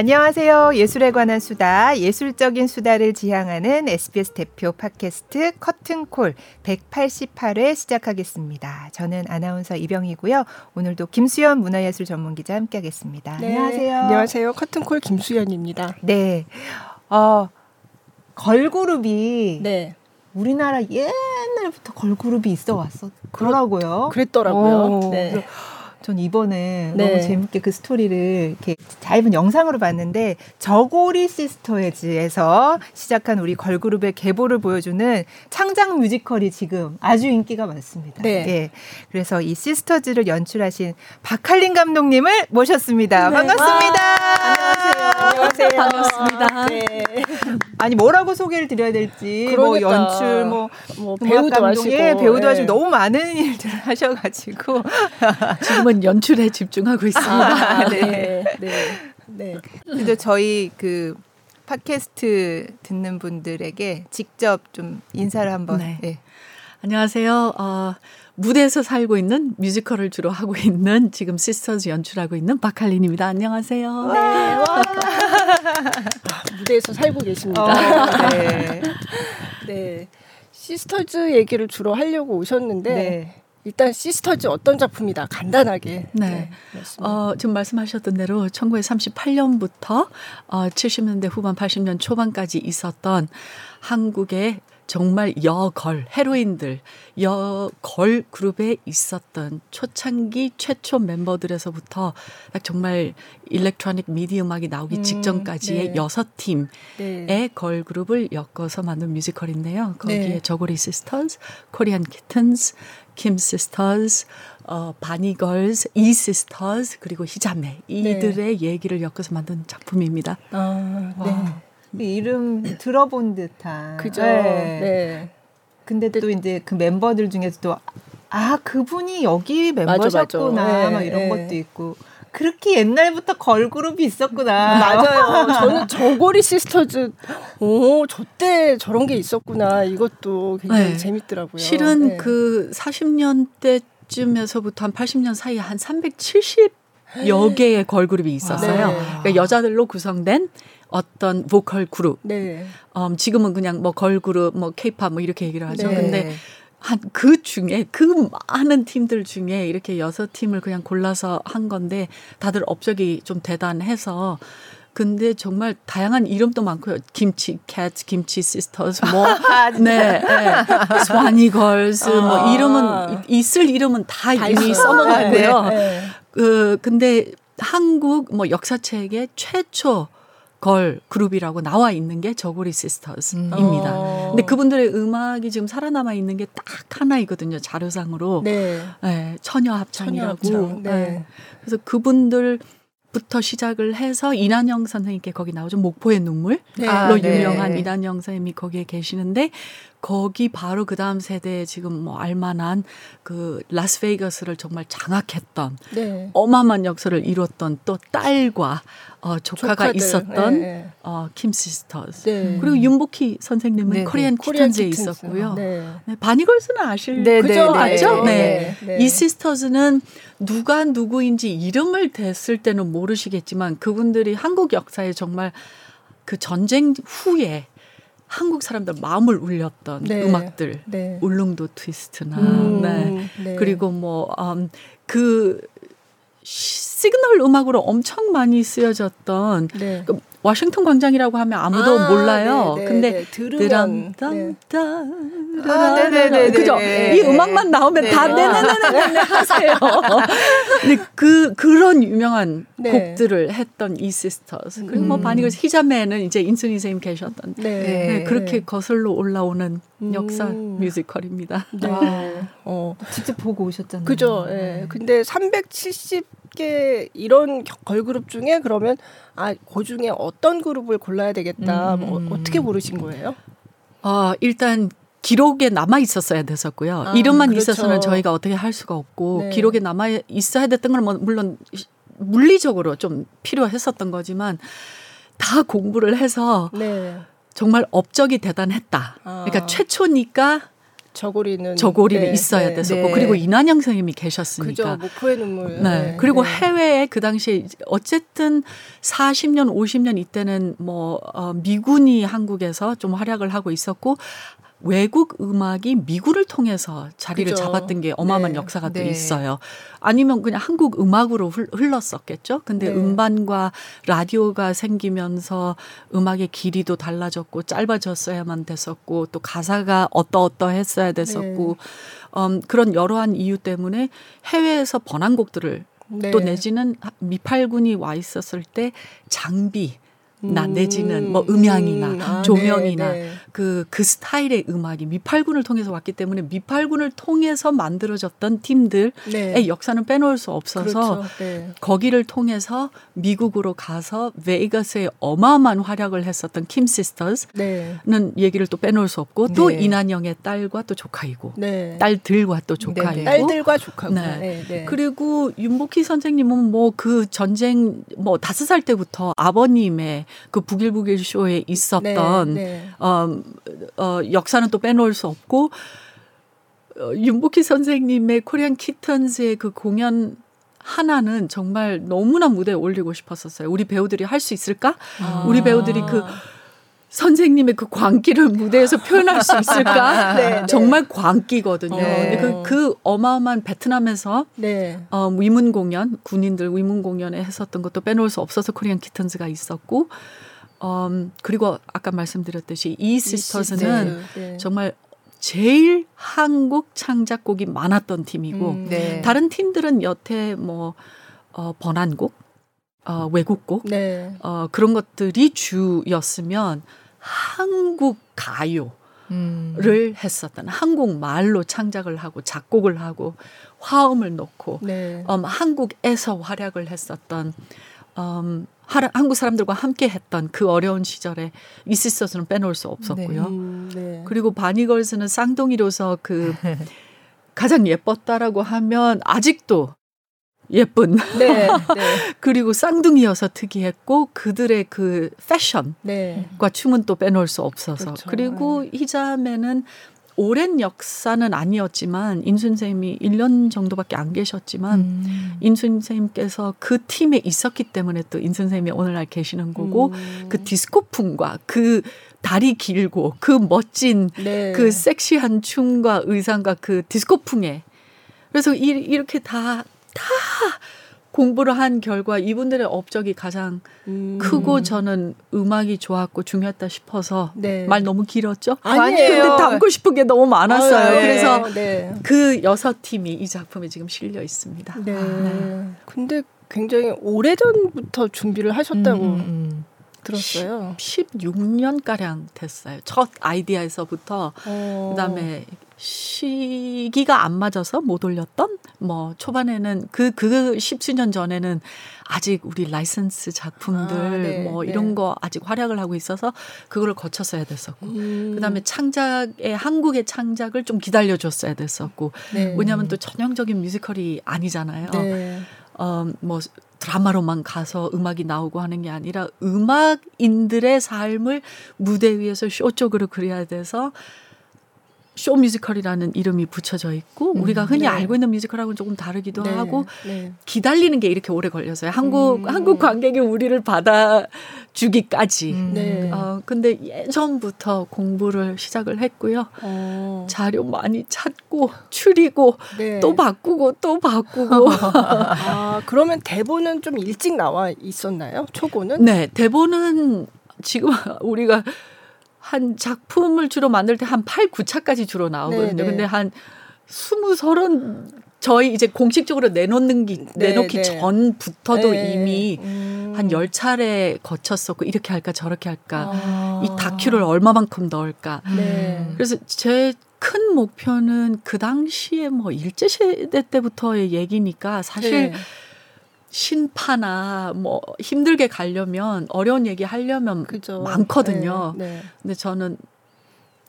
안녕하세요. 예술에 관한 수다, 예술적인 수다를 지향하는 SBS 대표 팟캐스트 커튼콜 188회 시작하겠습니다. 저는 아나운서 이병이고요. 오늘도 김수연 문화예술 전문기자 함께하겠습니다. 네. 안녕하세요. 안녕하세요. 커튼콜 김수연입니다. 네. 어, 걸그룹이 네. 우리나라 옛날부터 걸그룹이 있어 왔었더라고요. 그랬더라고요. 어, 네. 전 이번에 네. 너무 재밌게 그 스토리를 이렇게 짧은 영상으로 봤는데 저고리 시스터즈에서 시작한 우리 걸그룹의 계보를 보여주는 창작 뮤지컬이 지금 아주 인기가 많습니다. 네. 예. 그래서 이 시스터즈를 연출하신 박칼린 감독님을 모셨습니다. 네. 반갑습니다. 안녕하세요. 안녕하세요. 반갑습니다. 네. 아니 뭐라고 소개를 드려야 될지 뭐 그러니까. 뭐 연출 뭐, 뭐 배우도 하시고 예, 배우도 네. 하시고 너무 많은 일들을 하셔가지고 지금은 지금은 연출에 집중하고 있습니다. 아, 네. 네. 네. 근데 저희 그 팟캐스트 듣는 분들에게 직접 좀 인사를 한번. 네. 네. 안녕하세요. 어, 무대에서 살고 있는 뮤지컬을 주로 하고 있는 지금 시스터즈 연출하고 있는 박칼린입니다. 안녕하세요. 네. 아, 무대에서 살고 계십니다. 어, 네. 네. 시스터즈 얘기를 주로 하려고 오셨는데 네. 일단 시스터즈 어떤 작품이다 간단하게. 네. 네 어, 지금 말씀하셨던 대로 1938년부터 어, 70년대 후반 80년 초반까지 있었던 한국의 정말 여걸 헤로인들 여걸 그룹에 있었던 초창기 최초 멤버들에서부터 딱 정말 electronic MIDI 음악이 나오기 음, 직전까지의 네. 여섯 팀의 네. 걸 그룹을 엮어서 만든 뮤지컬인데요. 거기에 네. 저고리 시스터즈, 코리안 키튼스, 킴 시스터즈, 어, 바니걸스, 이 시스터즈 그리고 희자매 이들의 네. 얘기를 엮어서 만든 작품입니다. 아, 네. 이름 들어본 듯한. 그죠. 네. 네. 근데 또 이제 그 멤버들 중에서도 아 그분이 여기 멤버셨구나 맞아, 맞아. 막 이런 네. 것도 있고. 그렇게 옛날부터 걸그룹이 있었구나. 맞아요. 저는 저고리 시스터즈, 오, 저때 저런 게 있었구나. 이것도 굉장히 네. 재밌더라고요. 실은 네. 그 40년대쯤에서부터 한 80년 사이에 한 370여 개의 걸그룹이 있었어요. 네. 그러니까 여자들로 구성된 어떤 보컬 그룹. 네. 음, 지금은 그냥 뭐 걸그룹, 뭐 케이팝 뭐 이렇게 얘기를 하죠. 네. 근데 한 그 중에 그 많은 팀들 중에 이렇게 여섯 팀을 그냥 골라서 한 건데 다들 업적이 좀 대단해서 근데 정말 다양한 이름도 많고요. 김치 캣, 김치 시스터스, 뭐, 아, 네, 네. 스와니 걸스, 뭐 아. 이름은 있을 이름은 다, 다 이미 써먹었고요. 네. 그 근데 한국 뭐 역사책의 최초 걸 그룹이라고 나와 있는 게 저고리 시스터즈입니다. 음. 근데 그분들의 음악이 지금 살아남아 있는 게 딱 하나이거든요. 자료상으로. 네. 네 처녀 합창이라고. 처녀 합창. 네. 네. 그래서 그분들 부터 시작을 해서 이난영 선생님께 거기 나오죠. 목포의 눈물로 네. 아, 네. 유명한 네. 이난영 선생님이 거기에 계시는데 거기 바로 그 다음 세대에 지금 뭐 알만한 그 라스베이거스를 정말 장악했던 네. 어마어마한 역사를 이뤘던 또 딸과 어, 조카가 조카들. 있었던 네. 어, 킴 시스터스 네. 그리고 윤복희 선생님은 네, 코리안 키튼즈에 있었고요. 네. 네. 바니걸스는 아실 네, 그죠? 아죠? 네. 이 시스터즈는 누가 누구인지 이름을 댔을 때는 모르시겠지만 그분들이 한국 역사에 정말 그 전쟁 후에 한국 사람들 마음을 울렸던 네. 음악들 네. 울릉도 트위스트나 음, 네. 네. 그리고 뭐그 음, 그 시그널 음악으로 엄청 많이 쓰여졌던 네. 그 워싱턴 광장이라고 하면 아무도 아, 몰라요. 네, 네, 근데 네, 들으면 아, 네네네 그죠? 네. 이 음악만 나오면 네. 다 네네네네 하세요. 근데 그 그런 유명한 네. 곡들을 했던 이 시스터스 그리고 뭐 음. 바니걸 희자매는 이제 인순이 선생님 계셨던 네. 그렇게 거슬러 올라오는 음. 역사 뮤지컬입니다. 네. 아, 어. 직접 보고 오셨잖아요. 그죠. 예. 네. 근데 370 개 이런 걸그룹 중에 그러면 아, 그 중에 어떤 그룹을 골라야 되겠다. 음. 뭐 어떻게 고르신 거예요? 어, 일단 기록에 남아 있었어야 됐었고요. 아, 이름만 그렇죠. 있어서는 저희가 어떻게 할 수가 없고 네. 기록에 남아 있어야 됐던 건뭐 물론 물리적으로 좀 필요했었던 거지만 다 공부를 해서 네. 정말 업적이 대단했다. 아. 그러니까 최초니까 저고리는 저고리는 네, 있어야 네, 됐었고 네. 그리고 이난영 선생님이 계셨으니까. 그죠. 목포의 눈물. 네. 네. 그리고 해외에 그 당시에 어쨌든 40년, 50년 이때는 뭐 어, 미군이 한국에서 좀 활약을 하고 있었고 외국 음악이 미국을 통해서 자리를 그죠. 잡았던 게 어마어마한 네. 역사가 또 네. 있어요. 아니면 그냥 한국 음악으로 흘렀었겠죠. 근데 네. 음반과 라디오가 생기면서 음악의 길이도 달라졌고 짧아졌어야만 됐었고 또 가사가 어떠어떠 했어야 됐었고 네. 음, 그런 여러한 이유 때문에 해외에서 번안곡들을 또 네. 내지는 미팔군이 와 있었을 때 장비 나 내지는 뭐 음향이나 음, 아, 조명이나 네, 네. 그, 그 스타일의 음악이 미팔군을 통해서 왔기 때문에 미팔군을 통해서 만들어졌던 팀들의 네. 역사는 빼놓을 수 없어서 그렇죠. 네. 거기를 통해서 미국으로 가서 베이거스에 어마어마한 활약을 했었던 킴 시스터즈는 네. 얘기를 또 빼놓을 수 없고 또 네. 이난영의 딸과 또 조카이고 딸들과 또 조카이고 딸들과 조카고 그리고 윤복희 선생님은 뭐 그 전쟁 뭐 다섯 살 때부터 아버님의 그 북일북일 쇼에 있었던 네, 네. 어, 어, 역사는 또 빼놓을 수 없고 어, 윤복희 선생님의 코리안 키턴즈의 그 공연 하나는 정말 너무나 무대에 올리고 싶었었어요. 우리 배우들이 할 수 있을까? 아. 우리 배우들이 그 선생님의 그 광기를 무대에서 표현할 수 있을까? 네, 네. 정말 광기거든요. 네. 그, 그 어마어마한 베트남에서 네. 어, 위문 공연, 군인들 위문 공연에 했었던 것도 빼놓을 수 없어서 코리안 키튼즈가 있었고, 음, 그리고 아까 말씀드렸듯이 이 시스터즈는 네. 정말 제일 한국 창작곡이 많았던 팀이고, 음, 네. 다른 팀들은 여태 뭐, 어, 번안곡, 어, 외국곡, 어, 그런 것들이 주였으면 한국 가요를 음. 했었던 한국말로 창작을 하고 작곡을 하고 화음을 놓고 네. 음, 한국에서 활약을 했었던 음, 하, 한국 사람들과 함께 했던 그 어려운 시절에 이시스터즈는 빼놓을 수 없었고요. 네. 음, 네. 그리고 바니걸스는 쌍둥이로서 그 가장 예뻤다라고 하면 아직도 예쁜. 네, 네. 그리고 쌍둥이여서 특이했고 그들의 그 패션과 네. 춤은 또 빼놓을 수 없어서. 그렇죠. 그리고 네. 희자매는 오랜 역사는 아니었지만 인순 쌤이 1년 정도밖에 안 계셨지만 음. 인순 쌤께서 그 팀에 있었기 때문에 또 인순 쌤이 오늘날 계시는 거고 음. 그 디스코풍과 그 다리 길고 그 멋진 네. 그 섹시한 춤과 의상과 그 디스코풍에 그래서 이, 이렇게 다 다 공부를 한 결과 이분들의 업적이 가장 음. 크고 저는 음악이 좋았고 중요했다 싶어서 네. 말 너무 길었죠? 아니에요. 근데 담고 싶은 게 너무 많았어요. 아, 네. 그래서 네. 그 여섯 팀이 이 작품에 지금 실려 있습니다. 네. 네. 근데 굉장히 오래전부터 준비를 하셨다고 음, 음. 음. 들었어요. 16년 가량 됐어요. 첫 아이디어에서부터 어. 그다음에 시기가 안 맞아서 못 올렸던 뭐 초반에는 그그 그 십수년 전에는 아직 우리 라이선스 작품들 아, 네, 뭐 이런 네. 거 아직 활약을 하고 있어서 그거를 거쳤어야 됐었고 음. 그다음에 창작의 한국의 창작을 좀 기다려 줬어야 됐었고 네. 왜냐하면 또 전형적인 뮤지컬이 아니잖아요. 네. 어뭐 드라마로만 가서 음악이 나오고 하는 게 아니라 음악인들의 삶을 무대 위에서 쇼 쪽으로 그려야 돼서 쇼 뮤지컬이라는 이름이 붙여져 있고 음, 우리가 흔히 네. 알고 있는 뮤지컬하고는 조금 다르기도 네, 하고 네. 기다리는 게 이렇게 오래 걸려서요. 한국 음. 한국 관객이 우리를 받아주기까지. 음. 네. 어 근데 예전부터 공부를 시작을 했고요. 어. 자료 많이 찾고 추리고 네. 또 바꾸고 또 바꾸고. 아 그러면 대본은 좀 일찍 나와 있었나요? 초고는? 네, 대본은 지금 우리가 한 작품을 주로 만들 때 한 8, 9차까지 주로 나오거든요. 네네. 근데 한 스무 서른 저희 이제 공식적으로 내놓는 기, 내놓기 네네. 전부터도 네. 이미 음. 한 10차례 거쳤었고 이렇게 할까 저렇게 할까 아. 이 다큐를 얼마만큼 넣을까. 네. 그래서 제 큰 목표는 그 당시에 뭐 일제시대 때부터의 얘기니까 사실 네. 신파나 뭐 힘들게 가려면 어려운 얘기 하려면 그죠. 많거든요. 네, 네. 근데 저는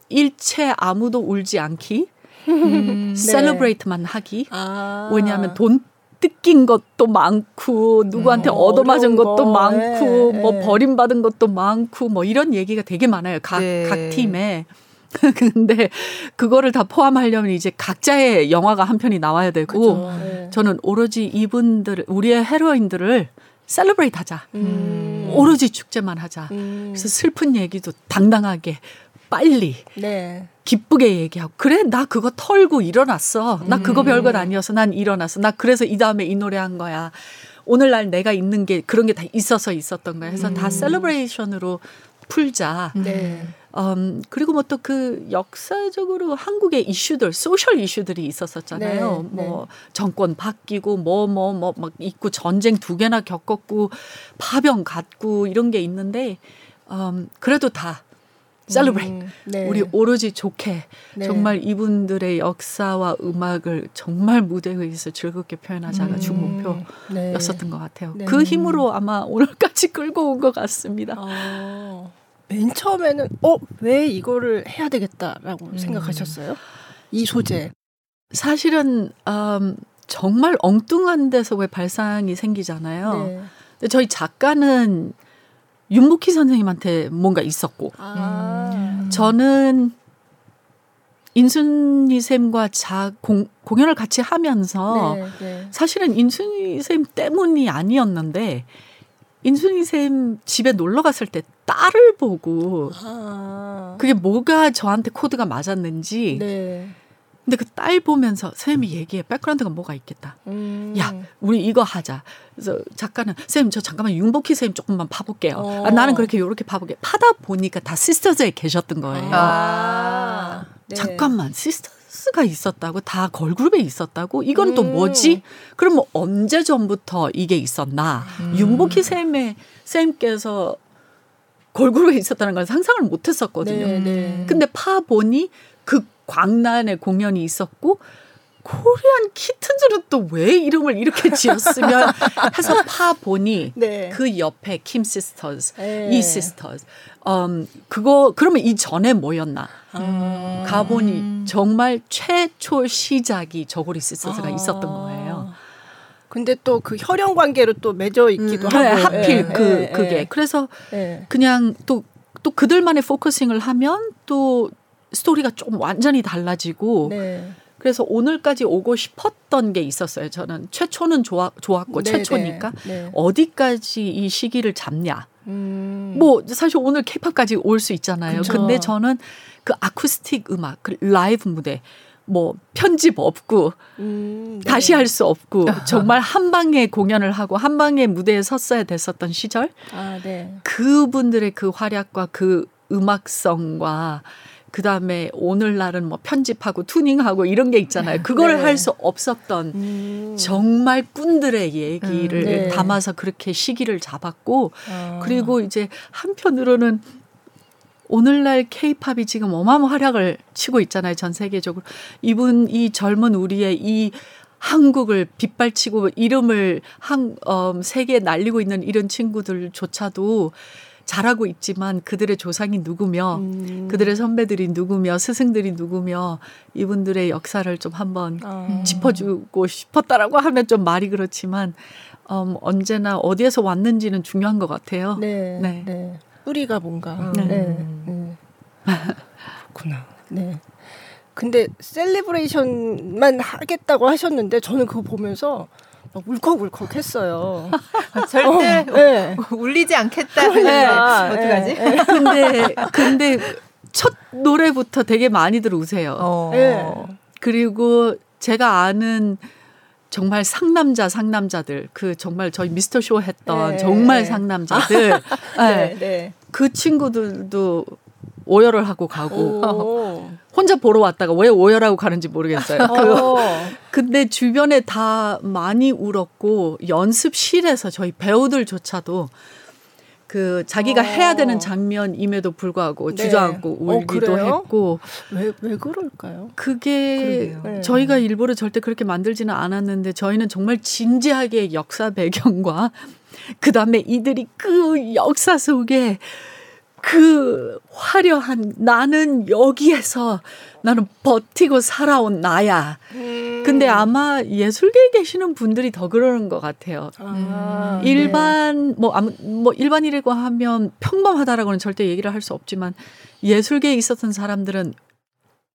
일체 아무도 울지 않기, 음, 셀러브레이트만 네. 하기. 아. 왜냐하면 돈 뜯긴 것도 많고 누구한테 음, 얻어맞은 것도 거. 많고 네, 뭐 네. 버림받은 것도 많고 뭐 이런 얘기가 되게 많아요. 각, 네. 각 팀에. 근데 그거를 다 포함하려면 이제 각자의 영화가 한 편이 나와야 되고 네. 저는 오로지 이분들 우리의 헤로인들을 celebrate 하자. 음. 오로지 축제만 하자. 음. 그래서 슬픈 얘기도 당당하게 빨리 네. 기쁘게 얘기하고 그래 나 그거 털고 일어났어. 나 그거 음. 별것 아니어서 난 일어났어. 나 그래서 이 다음에 이 노래 한 거야. 오늘날 내가 있는 게 그런 게 다 있어서 있었던 거야. 그래서 음. 다 celebration으로 풀자. 네. 음, 그리고 뭐 또 그 역사적으로 한국의 이슈들, social 이슈들이 있었었잖아요. 네, 뭐 네. 정권 바뀌고 뭐 뭐 뭐 막 있고 전쟁 두 개나 겪었고 파병 갔고 이런 게 있는데 음, 그래도 다 셀러브레이트. 음, 네. 우리 오로지 좋게 네. 정말 이분들의 역사와 음악을 정말 무대 위에서 즐겁게 표현하자가 음, 중목표였었던 네. 것 같아요. 네. 그 힘으로 아마 오늘까지 끌고 온 것 같습니다. 어. 맨 처음에는 어 왜 이거를 해야 되겠다라고 음. 생각하셨어요? 이 소재. 사실은 음, 정말 엉뚱한 데서 왜 발상이 생기잖아요. 네. 근데 저희 작가는 윤복희 선생님한테 뭔가 있었고 아. 저는 인순이 쌤과 자 공, 공연을 같이 하면서 네, 네. 사실은 인순이 쌤 때문이 아니었는데 인순이 쌤 집에 놀러 갔을 때 딸을 보고 아. 그게 뭐가 저한테 코드가 맞았는지 네. 근데 그 딸 보면서 쌤이 얘기해 백그라운드가 뭐가 있겠다. 음. 야, 우리 이거 하자. 그래서 작가는 쌤 저 잠깐만 윤복희 쌤 조금만 파볼게요. 어. 아, 나는 그렇게 요렇게 파볼게. 파다 보니까 다 시스터즈에 계셨던 거예요. 아. 네. 잠깐만 시스터 댄스가 있었다고 다 걸그룹에 있었다고 이건 또 음. 뭐지? 그럼 뭐 언제 전부터 이게 있었나? 음. 윤복희 쌤의 쌤께서 걸그룹에 있었다는 걸 상상을 못 했었거든요. 네, 네. 근데 파 보니 그 광란의 공연이 있었고 코리안 키튼즈는 또 왜 이름을 이렇게 지었으면 해서 파 보니 네. 그 옆에 킴 시스터즈, 네. 이 시스터즈, 음 그거 그러면 이 전에 뭐였나? 음. 가보니 정말 최초 시작이 저고리 시스터즈가 아. 있었던 거예요. 근데 또 그 혈연 관계로 또 맺어 있기도 음, 하고 하필 예, 그 예, 그게 예. 그래서 예. 그냥 또 또 그들만의 focusing을 하면 또 스토리가 좀 완전히 달라지고 네. 그래서 오늘까지 오고 싶었던 게 있었어요. 저는 최초는 좋아, 좋았고 네, 최초니까 네, 네. 어디까지 이 시기를 잡냐. 음. 뭐 사실 오늘 케이팝까지 올 수 있잖아요. 그쵸. 근데 저는 그 아쿠스틱 음악, 그 라이브 무대 뭐 편집 없고 음, 네. 다시 할 수 없고 정말 한 방에 공연을 하고 한 방에 무대에 섰어야 됐었던 시절. 아, 네. 그분들의 그 활약과 그 음악성과 그 다음에 오늘날은 뭐 편집하고 투닝하고 이런 게 있잖아요. 그거를 네. 할수 없었던 음. 정말 꾼들의 얘기를 음, 네. 담아서 그렇게 시기를 잡았고 아. 그리고 이제 한편으로는 오늘날 케이팝이 지금 어마어마 활약을 치고 있잖아요. 전 세계적으로. 이분 이 젊은 우리의 이 한국을 빗발치고 이름을 한 어, 세계에 날리고 있는 이런 친구들조차도 잘하고 있지만 그들의 조상이 누구며 음. 그들의 선배들이 누구며 스승들이 누구며 이분들의 역사를 좀 한번 음. 짚어주고 싶었다라고 하면 좀 말이 그렇지만 음, 언제나 어디에서 왔는지는 중요한 것 같아요. 네. 네. 네. 뿌리가 뭔가. 음. 네. 네. 그렇구나. 네. 근데 셀리브레이션만 하겠다고 하셨는데 저는 그거 보면서 막 울컥울컥 했어요. 절대 어, 네. 울리지 않겠다. 네. 어떡하지? 네. 근데 근데 첫 노래부터 되게 많이들 우세요. 어. 네. 그리고 제가 아는 정말 상남자 상남자들 그 정말 저희 미스터 쇼 했던 네. 정말 상남자들 네. 네. 그 친구들도 오열을 하고 가고 혼자 보러 왔다가 왜 오열하고 가는지 모르겠어요. 그, 근데 주변에 다 많이 울었고 연습실에서 저희 배우들조차도 그 자기가 어. 해야 되는 장면임에도 불구하고 네. 주저앉고 어, 울기도 어, 했고 왜 왜 그럴까요? 그게 네. 저희가 일부러 절대 그렇게 만들지는 않았는데 저희는 정말 진지하게 역사 배경과 그 다음에 이들이 그 역사 속에 그 화려한 나는 여기에서 나는 버티고 살아온 나야. 음. 음. 근데 아마 예술계에 계시는 분들이 더 그러는 것 같아요. 아, 음. 일반 네. 뭐 아무 뭐 일반이라고 하면 평범하다라고는 절대 얘기를 할 수 없지만 예술계에 있었던 사람들은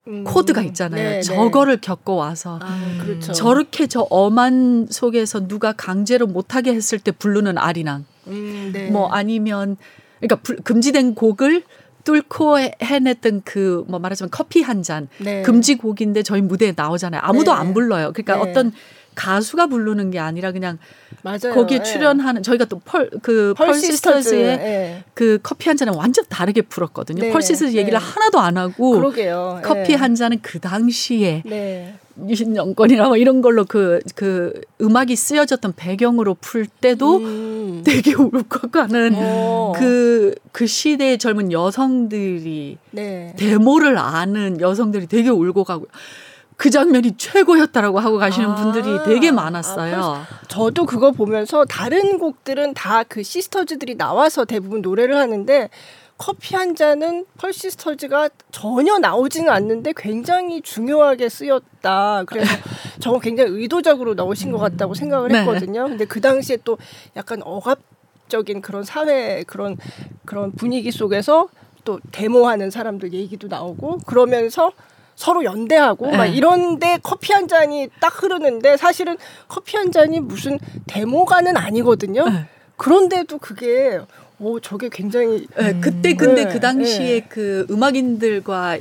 음. 코드가 있잖아요. 네, 네. 저거를 네. 겪어 와서 아, 그렇죠. 저렇게 저 엄한 속에서 누가 강제로 못하게 했을 때 부르는 아리랑, 음, 네. 뭐 아니면 그러니까 불, 금지된 곡을 뚫고 해냈던 그 뭐 말하자면 커피 한잔 네. 금지 곡인데 저희 무대에 나오잖아요. 아무도 네. 안 불러요. 그러니까 네. 어떤 가수가 부르는 게 아니라 그냥 맞아요. 거기에 예. 출연하는 저희가 또 펄 그 펄시스터즈의 예. 그 커피 한 잔은 완전 다르게 풀었거든요. 네. 펄 시스터 네. 얘기를 하나도 안 하고 그러게요. 커피 예. 한 잔은 그 당시에 네. 유신정권이나 뭐 이런 걸로 그, 그 음악이 쓰여졌던 배경으로 풀 때도 음. 되게 울컥하는 어. 그, 그 시대의 젊은 여성들이 네. 데모를 아는 여성들이 되게 울고 가고 그 장면이 최고였다라고 하고 가시는 아, 분들이 되게 많았어요. 아, 저도 그거 보면서 다른 곡들은 다 그 시스터즈들이 나와서 대부분 노래를 하는데 커피 한 잔은 펄시스터즈가 전혀 나오지는 않는데 굉장히 중요하게 쓰였다. 그래서 저거 굉장히 의도적으로 넣으신 것 같다고 생각을 네. 했거든요. 네. 근데 그 당시에 또 약간 억압적인 그런 사회 그런 그런 분위기 속에서 또 데모하는 사람들 얘기도 나오고 그러면서 서로 연대하고 네. 막 이런데 커피 한 잔이 딱 흐르는데 사실은 커피 한 잔이 무슨 데모가는 아니거든요. 네. 그런데도 그게 오 저게 굉장히 네, 그때 근데 네, 그 당시에 네. 그 음악인들과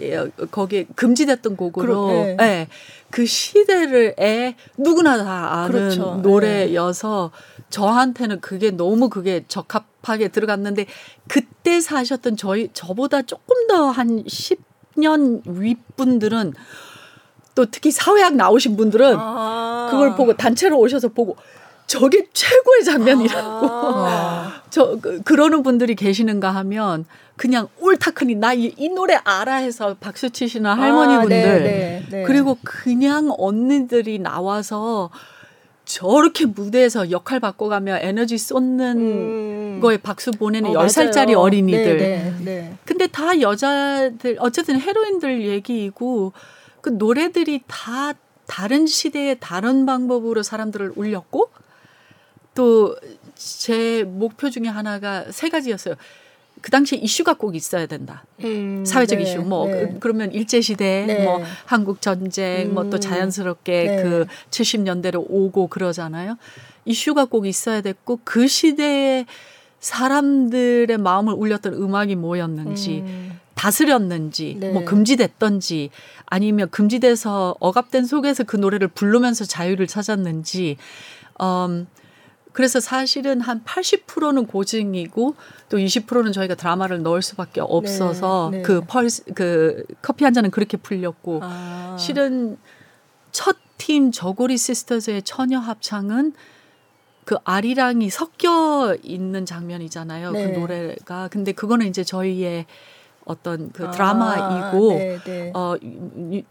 거기에 금지됐던 곡으로 네. 네. 그 시대를 에 누구나 다 아는 그렇죠. 노래여서 저한테는 그게 너무 그게 적합하게 들어갔는데 그때 사셨던 저희 저보다 조금 더 한 10 10년 윗분들은 또 특히 사회학 나오신 분들은 아. 그걸 보고 단체로 오셔서 보고 저게 최고의 장면이라고 아. 저 그, 그러는 분들이 계시는가 하면 그냥 옳다크니 나이 노래 알아 해서 박수 치시는 할머니분들 아, 네, 네, 네. 그리고 그냥 언니들이 나와서 저렇게 무대에서 역할 바꿔가며 에너지 쏟는 음. 거에 박수 보내는 어, 10살짜리 어린이들. 네, 네, 네. 근데 다 여자들, 어쨌든 헤로인들 얘기이고, 그 노래들이 다 다른 시대의 다른 방법으로 사람들을 울렸고, 또 제 목표 중에 하나가 세 가지였어요. 그 당시에 이슈가 꼭 있어야 된다. 음, 사회적 네, 이슈. 뭐 네. 그, 러면 일제 시대, 네. 뭐 한국 전쟁, 음, 뭐또 자연스럽게 네. 그 70년대로 오고 그러잖아요. 이슈가 꼭 있어야 됐고 그 시대에 사람들의 마음을 울렸던 음악이 뭐였는지 음. 다스렸는지 네. 뭐 금지됐던지 아니면 금지돼서 억압된 속에서 그 노래를 부르면서 자유를 찾았는지 음 그래서 사실은 한 80%는 고증이고 또 20%는 저희가 드라마를 넣을 수밖에 없어서 네, 네. 그 펄스 그 커피 한 잔은 그렇게 풀렸고 아. 실은 첫 팀 저고리 시스터즈의 처녀 합창은 그 아리랑이 섞여 있는 장면이잖아요. 그 네. 그 노래가 근데 그거는 이제 저희의 어떤 그 아, 드라마이고 아, 어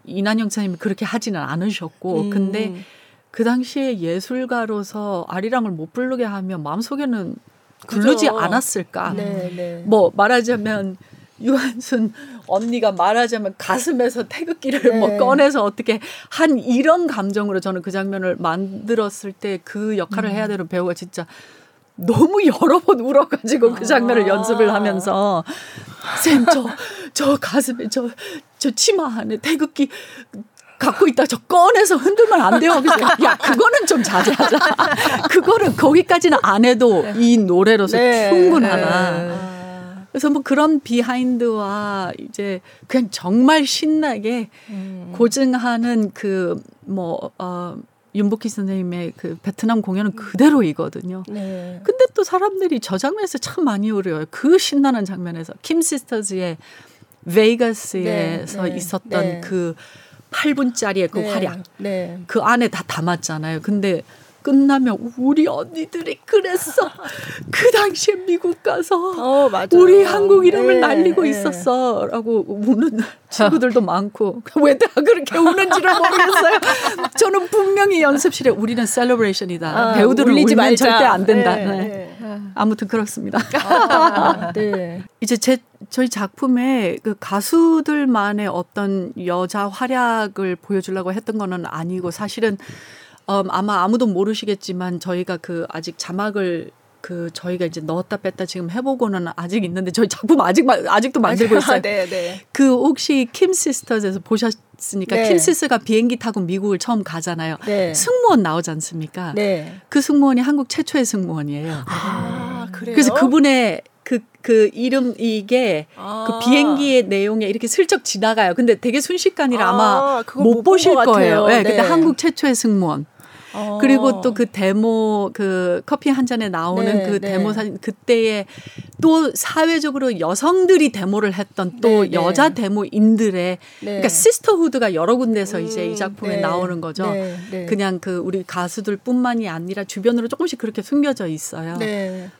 이난영 선생님이 그렇게 하지는 않으셨고 음. 근데 그 당시에 예술가로서 아리랑을 못 부르게 하면 마음속에는 부르지 않았을까? 네, 네. 뭐 말하자면 유한순 언니가 말하자면 가슴에서 태극기를 네. 뭐 꺼내서 어떻게 한 이런 감정으로 저는 그 장면을 만들었을 때 그 역할을 음. 해야 되는 배우가 진짜 너무 여러 번 울어가지고 그 장면을 아. 연습을 하면서 쌤 저 저 가슴에 저 저 치마 안에 태극기 갖고 있다 저 꺼내서 흔들면 안 돼요. 그래서 야 그거는 좀 자제하자. 그거를 거기까지는 안 해도 네. 이 노래로서 네. 충분하다. 네. 그래서 뭐 그런 비하인드와 이제 그냥 정말 신나게 음. 고증하는 그 뭐 어. 윤복희 선생님의 그 베트남 공연은 그대로이거든요. 네. 근데 또 사람들이 저 장면에서 참 많이 울어요. 그 신나는 장면에서 킴 시스터즈의 베이거스에서 네, 네, 있었던 네. 그 8분짜리의 그 네, 활약. 네. 그 안에 다 담았잖아요. 근데 끝나면 우리 언니들이 그랬어. 그 당시에 미국 가서 어, 우리 한국 이름을 네, 날리고 네. 있었어라고 우는 친구들도 많고 왜 다 그렇게 우는지를 모르겠어요. 저는 분명히 연습실에 우리는 celebration이다. 아, 배우들은 울리지 울면 말자. 절대 안 된다. 네, 네. 아무튼 그렇습니다. 아, 네. 이제 제 저희 작품에 그 가수들만의 어떤 여자 활약을 보여주려고 했던 거는 아니고 사실은 음, 아마 아무도 모르시겠지만 저희가 그 아직 자막을 그 저희가 이제 넣었다 뺐다 지금 해보고는 아직 있는데 저희 작품 아직 아직도 만들고 있어요. 네, 네. 그 혹시 킴 시스터즈에서 보셨으니까 네. 킴 시스가 비행기 타고 미국을 처음 가잖아요. 네. 승무원 나오지 않습니까? 네. 그 승무원이 한국 최초의 승무원이에요. 아, 그래요? 그래서 그분의 그, 그 이름, 이게 아. 그 비행기의 내용에 이렇게 슬쩍 지나가요. 근데 되게 순식간이라 아, 마못 보실 거예요. 네, 근데 네. 한국 최초의 승무원. 어. 그리고 또 그 데모 그 커피 한 잔에 나오는 네, 그 네. 데모 사진 그때에 또 사회적으로 여성들이 데모를 했던 또 네, 네. 여자 데모인들의 네. 그러니까 시스터후드가 여러 군데서 음, 이제 이 음, 작품에 네. 나오는 거죠. 그냥 그 우리 가수들뿐만이 아니라 주변으로 조금씩 그렇게 숨겨져 있어요.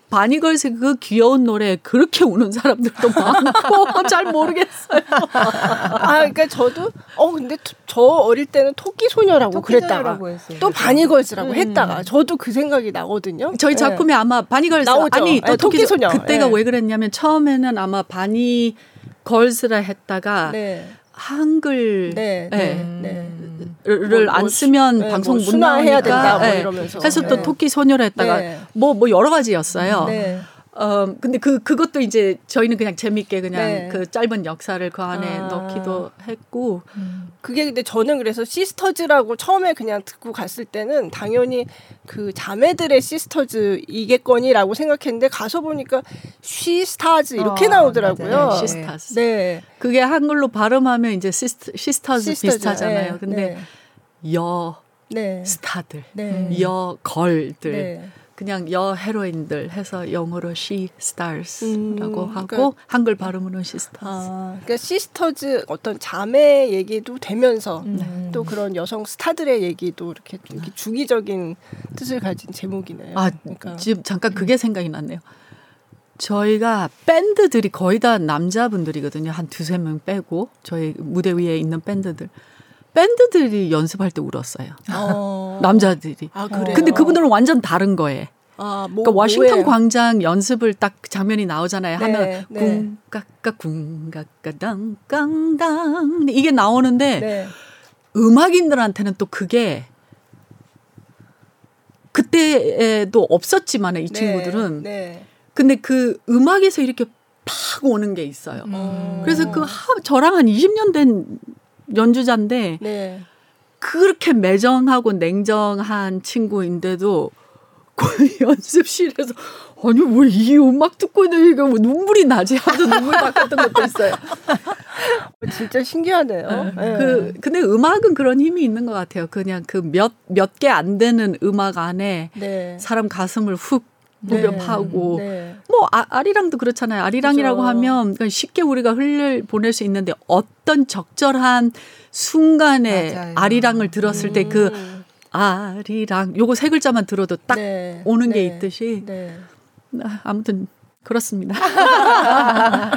바니걸스 그 귀여운 노래 그렇게 우는 사람들도 많고 잘 모르겠어요. 아, 그러니까 저도 어 근데 저 어릴 때는 토끼 소녀라고 토끼 그랬다가 또 바니걸스라고 음. 했다가 저도 그 생각이 나거든요. 저희 네. 작품에 네. 아마 바니걸스 나오죠. 아니 또 네, 토끼 소녀 그때가 네. 왜 그랬냐면 처음에는 아마 바니 걸스라 했다가 네. 한글 네, 네, 네. 를 뭐, 안뭐 쓰면 뭐, 방송 못 나오니까. 된다, 뭐 이러면서. 해서 또 토끼 소녀를 했다가 뭐뭐 뭐 여러 가지였어요. 어 근데 그 그것도 이제 저희는 그냥 재밌게 그냥 네. 그 짧은 역사를 그 안에 아. 넣기도 했고 음. 그게 근데 저는 그래서 시스터즈라고 처음에 그냥 듣고 갔을 때는 당연히 그 자매들의 sisters이겠거니라고 생각했는데 가서 보니까 쉬스타즈 이렇게 어, 나오더라고요. 네, 시스타즈. 네. 그게 한글로 발음하면 이제 시스터, 시스터즈, 시스터즈 비슷하잖아요. 네. 근데 네. 여 네. 스타들, 여 걸들 네. 그냥 여 헤로인들 해서 영어로 she stars라고 음, 하고 그러니까, 한글 발음으로는 시스터즈. 아, 그러니까 시스터즈 어떤 자매 얘기도 되면서 음. 또 그런 여성 스타들의 얘기도 이렇게, 이렇게 중의적인 뜻을 가진 제목이네요. 아, 그러니까. 지금 잠깐 그게 생각이 났네요. 저희가 밴드들이 거의 다 남자분들이거든요. 한 두세 명 빼고 저희 무대 위에 있는 밴드들. 밴드들이 연습할 때 울었어요. 어. 남자들이. 아? 근데 그분들은 완전 다른 거에. 아, 뭐, 그러니까 워싱턴 뭐예요? 광장 연습을 딱 장면이 나오잖아요. 네, 하면 네. 궁까까 궁까까 당 깡당 이게 나오는데 네. 음악인들한테는 또 그게 그때에도 없었지만 이 네, 친구들은 네. 근데 그 음악에서 이렇게 팍 오는 게 있어요. 음. 그래서 그 하, 저랑 한 20년 된 연주자인데 네. 그렇게 매정하고 냉정한 친구인데도 그 연습실에서 아니 왜 이 음악 듣고 있는데 뭐 눈물이 나지 하도 눈물 닦았던 것도 있어요. 진짜 신기하네요. 네. 네. 그 근데 음악은 그런 힘이 있는 것 같아요. 그냥 그 몇 몇 개 안 되는 음악 안에 네. 사람 가슴을 훅 무렵하고 네. 네. 뭐 아, 리랑도 그렇잖아요. 아리랑이라고 그렇죠. 하면 쉽게 우리가 흘릴 보낼 수 있는데 어떤 적절한 순간에 맞아요. 아리랑을 들었을 음. 때그 아리랑 요거 세 글자만 들어도 딱 네. 오는 게 네. 있듯이 네. 아, 아무튼 그렇습니다.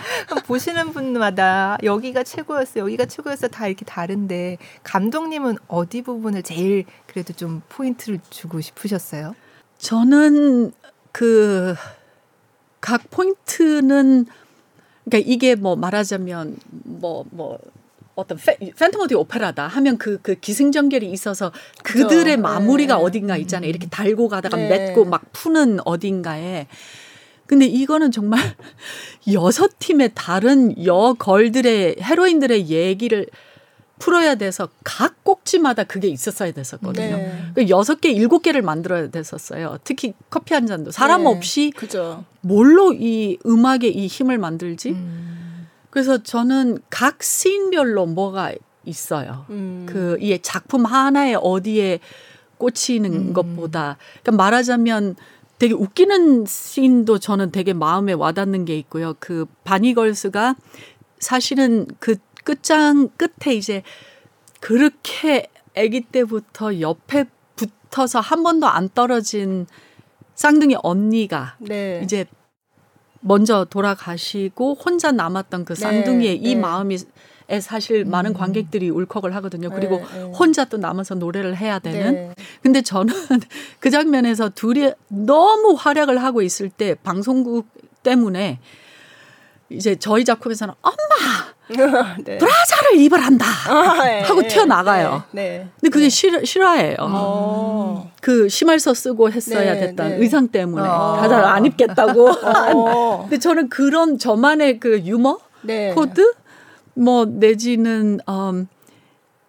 보시는 분마다 여기가 최고였어, 여기가 최고였어 다 이렇게 다른데 감독님은 어디 부분을 제일 그래도 좀 포인트를 주고 싶으셨어요? 저는 그 각 포인트는 그러니까 이게 뭐 말하자면 뭐뭐 뭐 어떤 페, 팬텀 오디 오페라다 하면 그, 그 기승전결이 있어서 그들의 그렇죠. 마무리가 네. 어딘가 있잖아요. 이렇게 달고 가다가 네. 맺고 막 푸는 어딘가에. 근데 이거는 정말 여섯 팀의 다른 여걸들의 헤로인들의 얘기를 풀어야 돼서 각 꼭지마다 그게 있었어야 됐었거든요. 네. 그 여섯 개, 일곱 개를 만들어야 됐었어요. 특히 커피 한 잔도 사람 네. 없이 그죠. 뭘로 이 음악에 이 힘을 만들지? 음. 그래서 저는 각 씬별로 뭐가 있어요. 음. 그이 작품 하나에 어디에 꽂히는 음. 것보다 그러니까 말하자면 되게 웃기는 씬도 저는 되게 마음에 와닿는 게 있고요. 그 바니걸스가 사실은 그 끝장 끝에 이제 그렇게 아기 때부터 옆에 붙어서 한 번도 안 떨어진 쌍둥이 언니가 네. 이제 먼저 돌아가시고 혼자 남았던 그 네, 쌍둥이의 네, 이 네. 마음이 사실 음. 많은 관객들이 울컥을 하거든요. 그리고 네, 네. 혼자 또 남아서 노래를 해야 되는. 네. 근데 저는 그 장면에서 둘이 너무 활약을 하고 있을 때 방송국 때문에 이제 저희 작품에서는 엄마 네. 브라자를 입을한다 아, 네, 하고 튀어나가요. 네, 네, 근데 그게 싫, 싫어해요. 어. 그 심할서 쓰고 했어야 네, 됐던 네. 의상 때문에 어. 브라자를 안 입겠다고. 어. 근데 저는 그런 저만의 그 유머 코드 뭐 내지는 음,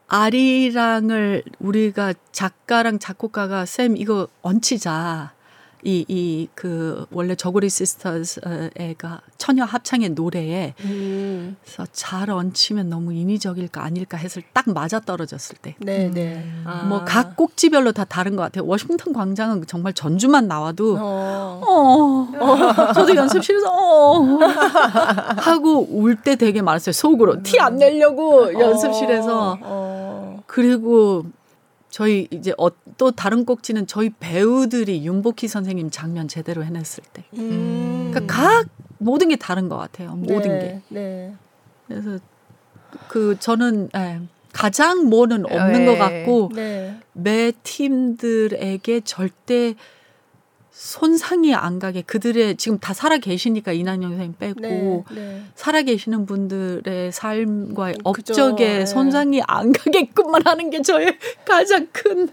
아리랑을 우리가 작가랑 작곡가가 쌤 이거 얹히자. 이, 이, 그, 원래 저고리 시스터즈가 처녀 합창의 노래에, 음. 그래서 잘 얹히면 너무 인위적일까 아닐까 해서 딱 맞아 떨어졌을 때. 네, 네. 음. 아. 뭐, 각 꼭지별로 다 다른 것 같아요. 워싱턴 광장은 정말 전주만 나와도, 어, 어, 저도 연습실에서, 어, 하고 울 때 되게 많았어요. 속으로. 티 안 내려고 어. 연습실에서. 어. 그리고 저희 이제 어, 또 다른 꼭지는 저희 배우들이 윤복희 선생님 장면 제대로 해냈을 때. 음. 그러니까 각 모든 게 다른 것 같아요. 모든 네, 게. 네. 그래서 그 저는 예, 가장 뭐는 없는 네. 것 같고 네. 매 팀들에게 절대 손상이 안 가게 그들의 지금 다 살아 계시니까 이난영 선생님 빼고 네, 네. 살아 계시는 분들의 삶과 업적에 네. 손상이 안 가게끔만 하는 게 저의 가장 큰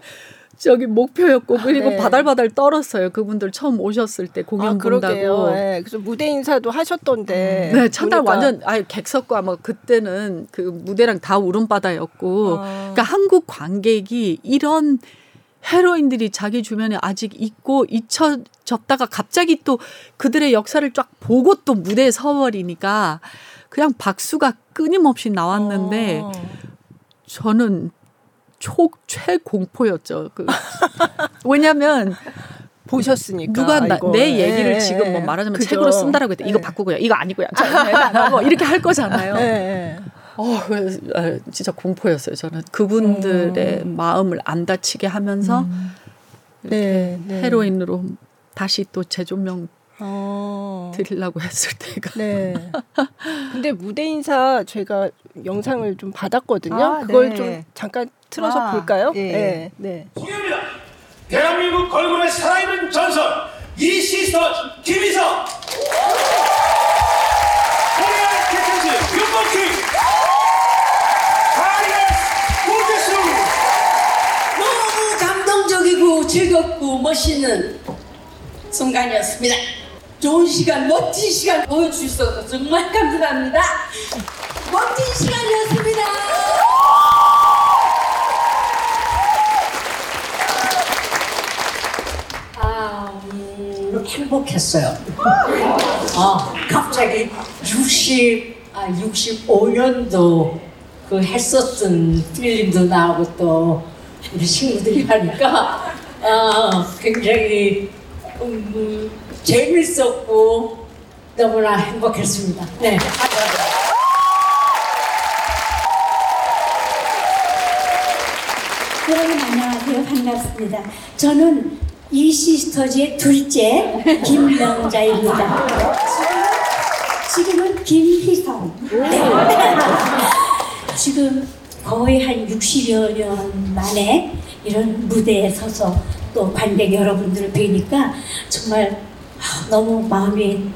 저기 목표였고 그리고 네. 바달바달 떨었어요. 그분들 처음 오셨을 때 공연 아, 본다고. 네. 그래서 무대 인사도 하셨던데. 네, 첫날 완전 아예 객석과 뭐 그때는 그 무대랑 다 울음바다였고. 아. 그러니까 한국 관객이 이런 헤로인들이 자기 주변에 아직 있고 잊혀졌다가 갑자기 또 그들의 역사를 쫙 보고 또 무대에 서버리니까 그냥 박수가 끊임없이 나왔는데 어. 저는 초 최공포였죠. 그 왜냐면 보셨으니까 누가 나, 내 얘기를 네, 지금 뭐 말하자면 그죠. 책으로 쓴다라고 했대. 이거 네. 바꾸고요. 이거 아니고요. 뭐 이렇게 할 거잖아요. 네. 어, 아, 진짜 공포였어요. 저는 그분들의 음. 마음을 안 다치게 하면서 음. 네, 네. 헤로인으로 다시 또 재조명 어. 드리려고 했을 때가. 네. 근데 무대 인사 제가 영상을 좀 받았거든요. 아, 그걸 네. 좀 잠깐 틀어서 아, 볼까요? 예. 네. 네. 중요합니다. 대한민국 걸그룹의 살아있는 전설 이 시스터 김희석. 코리안 키튼즈 윤복희. 즐겁고 멋있는 순간이었습니다. 좋은 시간, 멋진 시간 보여주셔서 정말 감사합니다. 멋진 시간이었습니다. 아, 음, 행복했어요. 어, 갑자기 60, 아, 65년도 그 했었던 필름도 나오고 또 우리 친구들이 하니까 어, 굉장히 음, 재밌었고 너무나 행복했습니다. 네. 여러분 안녕하세요. 반갑습니다. 저는 이 시스터즈의 둘째 김명자입니다. 지금, 은 김희성. 네. 지금 거의 한 60여 년 만에 이런 무대에 서서 또 관객 여러분들을 뵈니까 정말 너무 마음이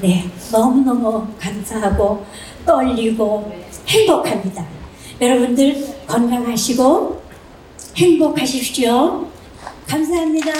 네 너무너무 감사하고 떨리고 행복합니다. 여러분들 건강하시고 행복하십시오. 감사합니다.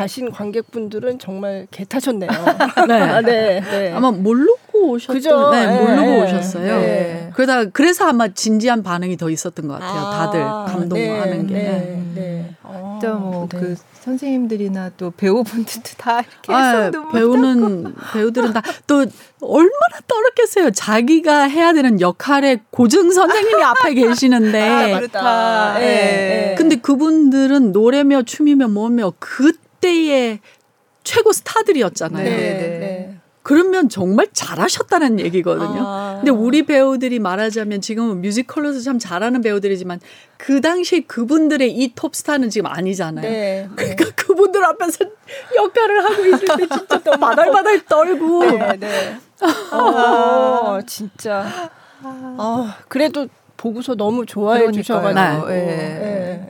가신 관객분들은 정말 개 타셨네요. 네. 아, 네. 네. 아마 모르고 오셨죠. 그죠? 네, 모르고 네. 오셨어요. 네. 그러다 그래서 아마 진지한 반응이 더 있었던 것 같아요. 아, 다들 감동하는 게. 네. 네. 진짜 뭐그 네. 선생님들이나 또 배우분들도 다 이렇게 아, 배우는 배우들은 다 또 얼마나 떨었겠어요. 자기가 해야 되는 역할의 고증 선생님이 앞에 계시는데. 아, 네. 네. 근데 그분들은 노래며 춤이며 뭐며 그 때의 최고 스타들이었잖아요. 네, 네. 그러면 정말 잘하셨다는 얘기거든요. 아. 근데 우리 배우들이 말하자면 지금은 뮤지컬로서 참 잘하는 배우들이지만 그 당시 그분들의 이 톱스타는 지금 아니잖아요. 네, 그러니까 네. 그분들 앞에서 역할을 하고 있을 때 진짜 또 바달바달 떨고. 네, 네. 어, 진짜. 어, 그래도 보고서 너무 좋아해 주셔가지고. 네.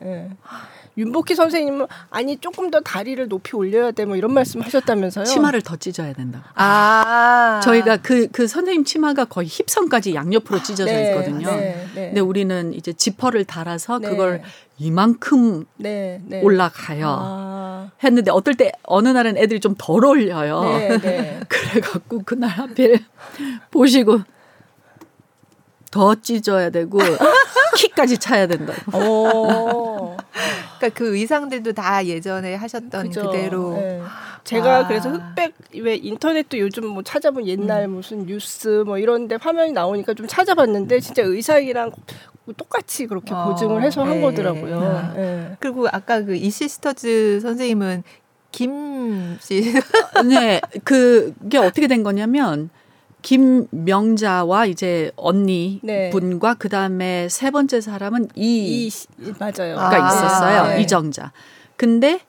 네. 네. 윤복희 선생님은 아니 조금 더 다리를 높이 올려야 돼 뭐 이런 말씀 하셨다면서요? 치마를 더 찢어야 된다. 아 저희가 그그 그 선생님 치마가 거의 힙선까지 양옆으로 찢어져 네, 있거든요. 네, 네. 근데 우리는 이제 지퍼를 달아서 네. 그걸 이만큼 네, 네. 올라가요. 아. 했는데 어떨 때 어느 날은 애들이 좀 덜 올려요. 그래갖고 그날 하필 보시고 더 찢어야 되고 키까지 차야 된다. 오. 그러니까 그 의상들도 다 예전에 하셨던 그죠. 그대로. 네. 제가 아. 그래서 흑백 왜 인터넷도 요즘 뭐 찾아본 옛날 음. 무슨 뉴스 뭐 이런데 화면이 나오니까 좀 찾아봤는데 진짜 의상이랑 똑같이 그렇게 어. 보증을 해서 네. 한 거더라고요. 아. 네. 그리고 아까 그 이시스터즈 선생님은 김 씨. 네, 그게 어떻게 된 거냐면 김명자와 이제 언니 네. 분과 그 다음에 세 번째 사람은 이, 이 맞아요.가 아, 있었어요. 네. 이정자. 근데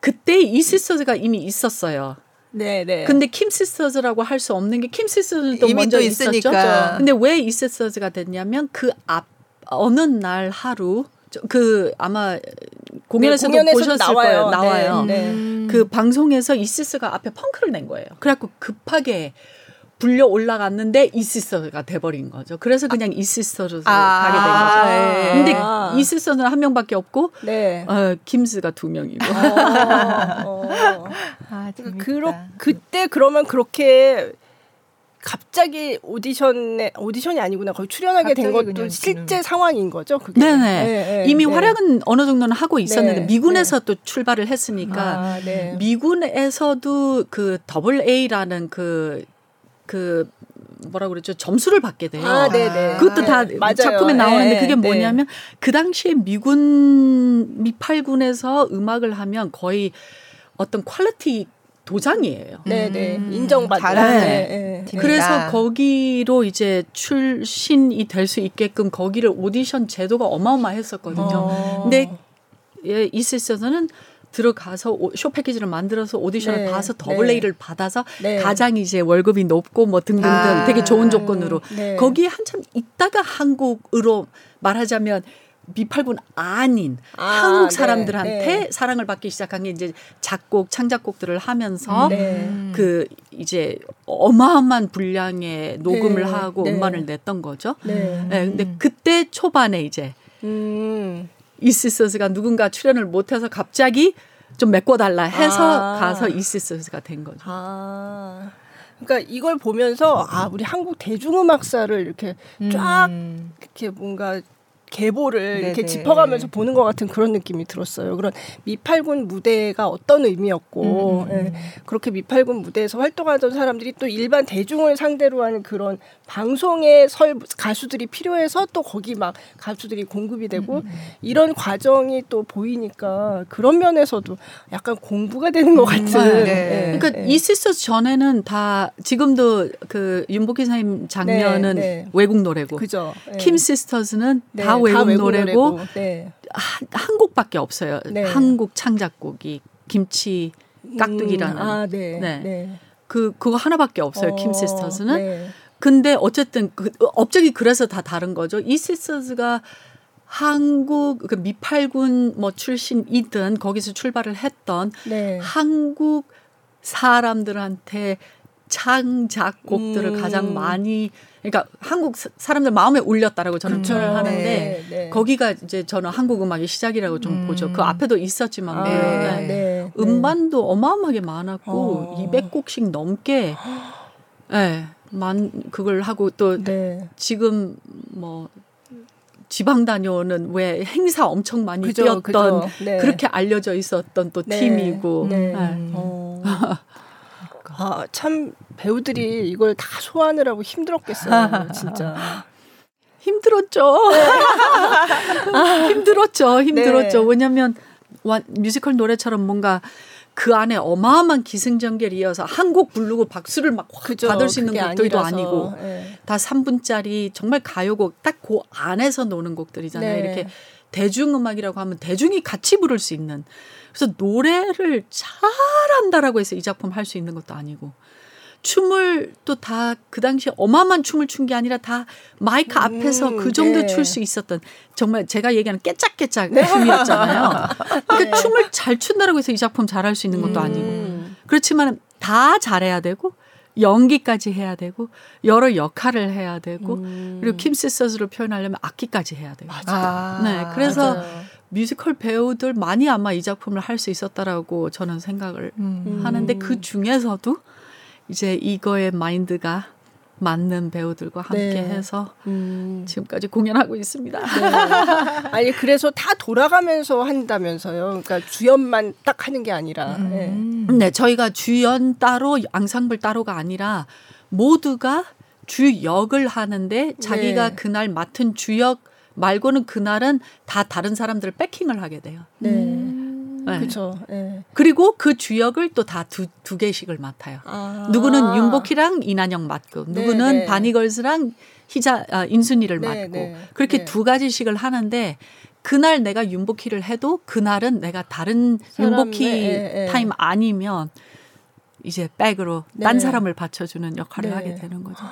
그때 이 시스터즈가 이미 있었어요. 네, 네. 근데 킴 시스터즈라고 할 수 없는 게 킴 시스터즈는 또 먼저 있으니까. 있었죠. 근데 왜 이 시스터즈가 됐냐면 그 앞 어느 날 하루 그 아마 공연에서도, 네, 보셨을 나와요. 거예요. 나와요. 네, 네. 그 방송에서 이시스가 앞에 펑크를 낸 거예요. 그래갖고 급하게 불려 올라갔는데 이시스터가 돼버린 거죠. 그래서 그냥 이시스터로 아~ 가게 된 거죠. 네. 근데 이시스터는 한 명밖에 없고 네. 어, 김스가 두 명이고. 어, 어. 아, 그러, 그때 그러면 그렇게 갑자기 오디션에 오디션이 아니구나 거의 출연하게 된 것도 실제 상황인 거죠. 그게. 네네. 네, 네. 이미 네. 활약은 어느 정도는 하고 있었는데 네. 미군에서 네. 또 출발을 했으니까 아, 네. 미군에서도 그 더블 A라는 그 그 뭐라 그랬죠 점수를 받게 돼요. 아, 네네. 그것도 다 아, 작품에 나오는데 네, 그게 네. 뭐냐면 네. 그 당시에 미군 미팔군에서 음악을 하면 거의 어떤 quality 도장이에요. 네네 음, 인정받는. 네. 네. 그래서 거기로 이제 출신이 될 수 있게끔 거기를 오디션 제도가 어마어마했었거든요. 어. 근데 예, 이스에서는 들어가서 쇼 패키지를 만들어서 오디션을 네. 봐서 더블 네. A를 받아서 네. 가장 이제 월급이 높고 뭐 등등등 아. 되게 좋은 조건으로 네. 거기에 한참 있다가 한국으로 말하자면 미팔군 아닌 아, 한국 네. 사람들한테 네. 사랑을 받기 시작한 게 이제 작곡 창작곡들을 하면서 네. 그 이제 어마어마한 분량의 녹음을 네. 하고 네. 음반을 냈던 거죠. 네. 근데 그때 초반에 이제 음. 이시스가 누군가 출연을 못해서 갑자기 좀 메꿔달라 해서 아. 가서 이시스가 된 거죠. 아. 그러니까 이걸 보면서 아 우리 한국 대중음악사를 이렇게 쫙 음. 이렇게 뭔가 계보를 네네. 이렇게 짚어가면서 보는 것 같은 그런 느낌이 들었어요. 그런 미팔군 무대가 어떤 의미였고 음. 예, 그렇게 미팔군 무대에서 활동하던 사람들이 또 일반 대중을 상대로 하는 그런 방송의 설 가수들이 필요해서 또 거기 막 가수들이 공급이 되고 음. 이런 과정이 또 보이니까 그런 면에서도 약간 공부가 되는 것 같은. 음. 네. 예, 그러니까 예. 이시스 전에는 다 지금도 그 윤복희 선생님 장면은 네, 네. 외국 노래고, 그죠. 예. 킴 시스터즈는 네. 다 외국, 외국 노래고. 네. 한, 한 곡밖에 없어요. 네. 한국 창작곡이 김치 깍두기라는. 음, 아, 네. 네. 네. 그 그거 하나밖에 없어요. 어, 킴 시스터즈는. 네. 근데 어쨌든 그, 업적이 그래서 다 다른 거죠. 이 시스터즈가 한국 그 미팔군 뭐 출신이든 거기서 출발을 했던 네. 한국 사람들한테 창작곡들을 음. 가장 많이 그러니까 한국 사람들 마음에 울렸다라고 저는 표현을 음. 하는데 네, 네. 거기가 이제 저는 한국 음악의 시작이라고 좀 음. 보죠. 그 앞에도 있었지만 아, 네. 네. 네. 음반도 어마어마하게 많았고 어. 200곡씩 넘게 예. 네, 만 그걸 하고 또 네. 지금 뭐 지방 다녀오는 왜 행사 엄청 많이 그죠, 뛰었던 그죠. 네. 그렇게 알려져 있었던 또 네. 팀이고. 네. 네. 어. 아, 참 배우들이 이걸 다 소화하느라고 힘들었겠어요, 진짜. 힘들었죠. 아, 힘들었죠. 힘들었죠. 네. 왜냐면 하 뮤지컬 노래처럼 뭔가 그 안에 어마어마한 기승전결이 이어서 한 곡 부르고 박수를 막 그죠, 받을 수 있는 곡들도 아니라서, 아니고 네. 다 3분짜리 정말 가요곡 딱 그 안에서 노는 곡들이잖아요. 네. 이렇게 대중음악이라고 하면 대중이 같이 부를 수 있는 그래서 노래를 잘한다라고 해서 이 작품 할 수 있는 것도 아니고 춤을 또 다 그 당시에 어마어마한 춤을 춘 게 아니라 다 마이크 음, 앞에서 그 정도 네. 출수 있었던 정말 제가 얘기하는 깨짝깨짝 네. 춤이었잖아요. 그러니까 네. 춤을 잘 춘다라고 해서 이 작품 잘할 수 있는 것도 아니고 음. 그렇지만 다 잘해야 되고 연기까지 해야 되고 여러 역할을 해야 되고 음. 그리고 킴 시서즈로 표현하려면 악기까지 해야 되고. 맞아. 네, 그래서 맞아요. 뮤지컬 배우들 많이 아마 이 작품을 할 수 있었다라고 저는 생각을 음. 하는데 그 중에서도 이제 이거의 마인드가 맞는 배우들과 함께 네. 해서 음. 지금까지 공연하고 있습니다. 네. 아니 그래서 다 돌아가면서 한다면서요. 그러니까 주연만 딱 하는 게 아니라. 음. 네. 네, 저희가 주연 따로, 앙상블 따로가 아니라 모두가 주역을 하는데 자기가 네. 그날 맡은 주역 말고는 그날은 다 다른 사람들을 백킹을 하게 돼요. 네. 음. 네. 그렇죠. 네. 그리고 그 주역을 또 다 두 두 개씩을 맡아요. 아. 누구는 윤복희랑 이난영 맡고, 네, 누구는 네. 바니걸스랑 희자 아, 인순이를 네, 맡고 네. 그렇게 두 가지씩을 하는데 그날 내가 윤복희를 해도 그날은 내가 다른 사람, 윤복희 타임 아니면 이제 백으로 딴 사람을 받쳐주는 역할을 하게 되는 거죠.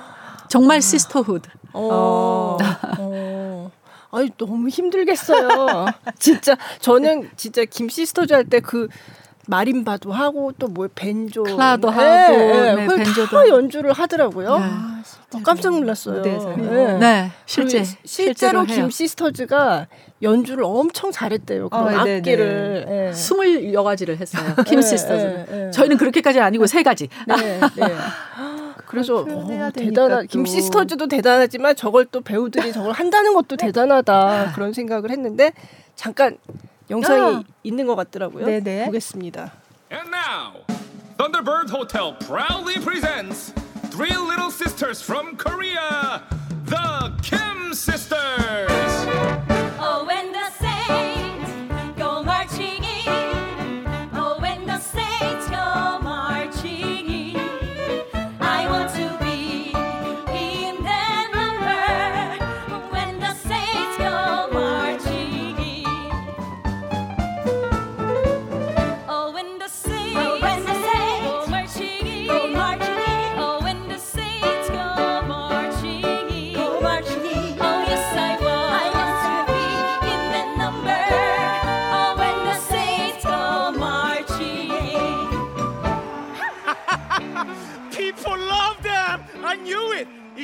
정말 아. sisterhood. 어. 어. 아니 너무 힘들겠어요. 진짜 저는 진짜 김 시스터즈 할 때 그 마림바도 하고 또뭐 밴조 클라도 네, 하고 네, 네, 밴조도 연주를 하더라고요. 네. 어, 깜짝 놀랐어요. 네. 네. 실제 실제로 김 시스터즈가 연주를 엄청 잘했대요. 그 어, 악기를 네. 스물 여 가지를 했어요. 김 시스터즈. 저희는 그렇게까지 아니고 세 가지. 네. 그래서 어, 대단한 김 시스터즈도 대단하지만 저걸 또 배우들이 저걸 한다는 것도 대단하다 그런 생각을 했는데 잠깐 영상이 야. 있는 것 같더라고요. 네네. 보겠습니다. And now, Thunderbird Hotel proudly presents Three Little Sisters from Korea, the Kim Sisters.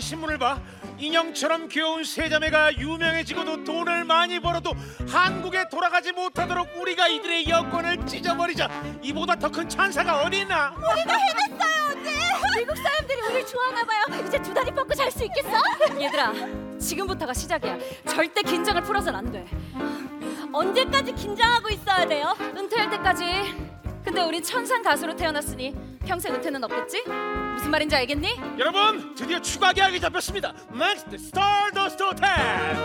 신문을 봐. 인형처럼 귀여운 세 자매가 유명해지고도 돈을 많이 벌어도 한국에 돌아가지 못하도록 우리가 이들의 여권을 찢어버리자. 이보다 더 큰 찬사가 어디 있나? 우리가 해냈어요 언니 미국 사람들이 우리 좋아하나 봐요. 이제 두 다리 뻗고 잘 수 있겠어? 얘들아 지금부터가 시작이야. 절대 긴장을 풀어선 안 돼. 언제까지 긴장하고 있어야 돼요? 은퇴할 때까지 근데 우린 천상 가수로 태어났으니 평생 은퇴는 없겠지? 무슨 말인지 알겠니? 여러분 드디어 추가 계약이 잡혔습니다. Next Stardust Hotel.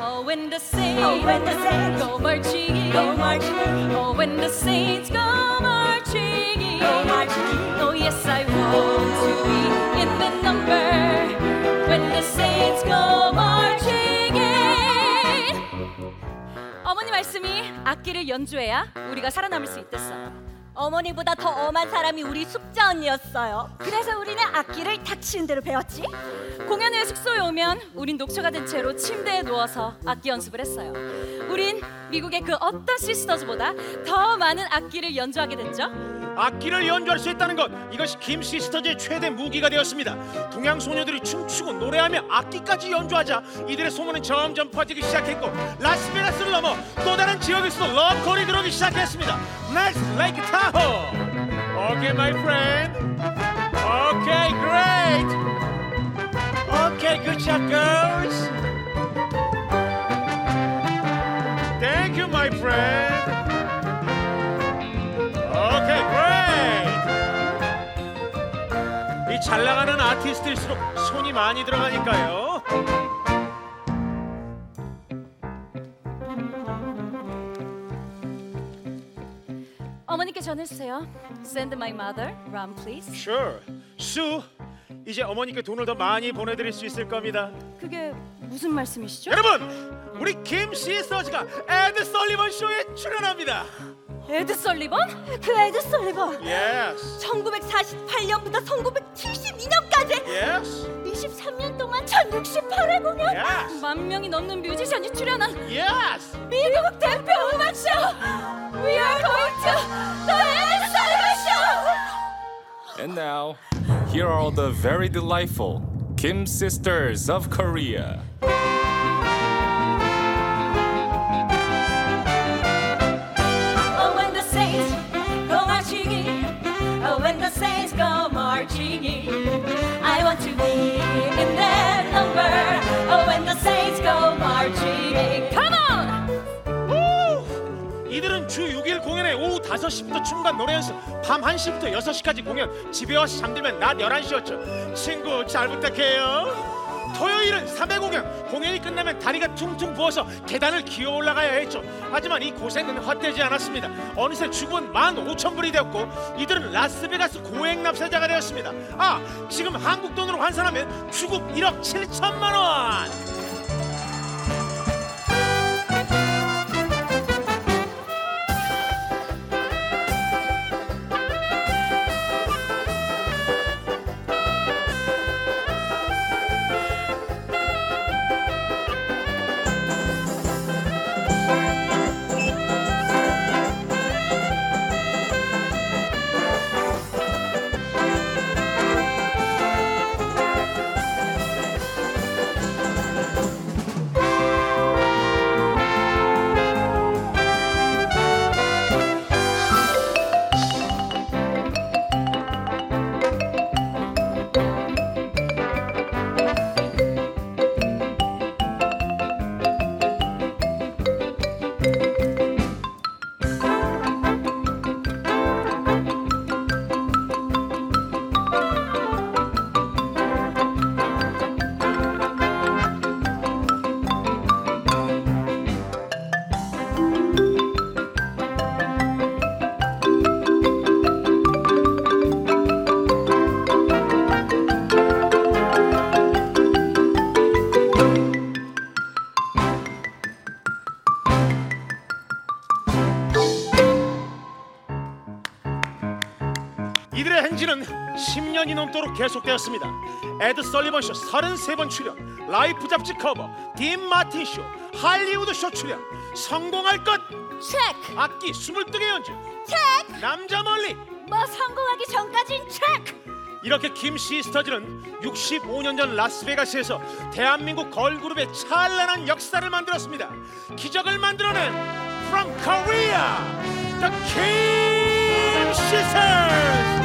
Oh, when the saints, oh, when the saints go marching, go marching. Oh, when the saints go marching, go marching. Oh, yes, I want to be in the number when the saints go 어머니 말씀이 악기를 연주해야 우리가 살아남을 수 있댔어. 어머니보다 더 엄한 사람이 우리 숙자 언니였어요. 그래서 우리는 악기를 닥치는 대로 배웠지. 공연 후에 숙소에 오면 우린 녹초가 된 채로 침대에 누워서 악기 연습을 했어요. 우린 미국의 그 어떤 Sisters보다 더 많은 악기를 연주하게 됐죠. 악기를 연주할 수 있다는 것 이것이 김 시스터즈의 최대 무기가 되었습니다. 동양 소녀들이 춤추고 노래하며 악기까지 연주하자 이들의 소문은 점점 퍼지기 시작했고 라스베가스를 넘어 또 다른 지역에서도 러브콜이 들어오기 시작했습니다. Next, Lake Tahoe. Okay, my friend. Okay, great. Okay, good job, girls. Thank you, my friend. 잘 나가는 아티스트일수록 손이 많이 들어가니까요. 어머니께 전해주세요. Send my mother, them please. Sure. 수, 이제 어머니께 돈을 더 많이 보내드릴 수 있을 겁니다. 그게 무슨 말씀이시죠? 여러분, 우리 김 시스터즈가 에드 설리번 쇼에 출연합니다. 에드 설리번? 그 에드 설리번 Yes. 1948년부터 1972년까지 Yes. 23년 동안 1068회 공연 Yes. 만 명이 넘는 뮤지션이 출연한 Yes. 미국 대표 음악쇼 We are going to the 에드 설리번 쇼 And now, here are the very delightful Kim Sisters of Korea. Oh, marching in. I want to be in their number. Oh, when the saints go marching in. Come on! 우! 이들은 주 6일 공연에 오후 5시부터 춤과 노래 연습, 밤 1시부터 6시까지 공연, 집에 와서 잠들면 낮 11시였죠. 친구 잘 부탁해요. 토요일은 3회 공연, 공연이 끝나면 다리가 퉁퉁 부어서 계단을 기어 올라가야 했죠. 하지만 이 고생은 헛되지 않았습니다. 어느새 주문 15,000불이 되었고 이들은 라스베가스 고액 납세자가 되었습니다. 아, 지금 한국 돈으로 환산하면 주급 1억 7천만 원. 계속되었습니다. 에드 설리번 쇼 33번 출연, 라이프 잡지 커버, 딘 마틴 쇼, 할리우드 쇼 출연, 성공할 것! 체크! 악기 22개 연주, 체크! 남자 멀리. 뭐 성공하기 전까진 체크! 이렇게 김 시스터즈는 65년 전 라스베가스에서 대한민국 걸그룹의 찬란한 역사를 만들었습니다. 기적을 만들어낸 From Korea, The Kim Sisters.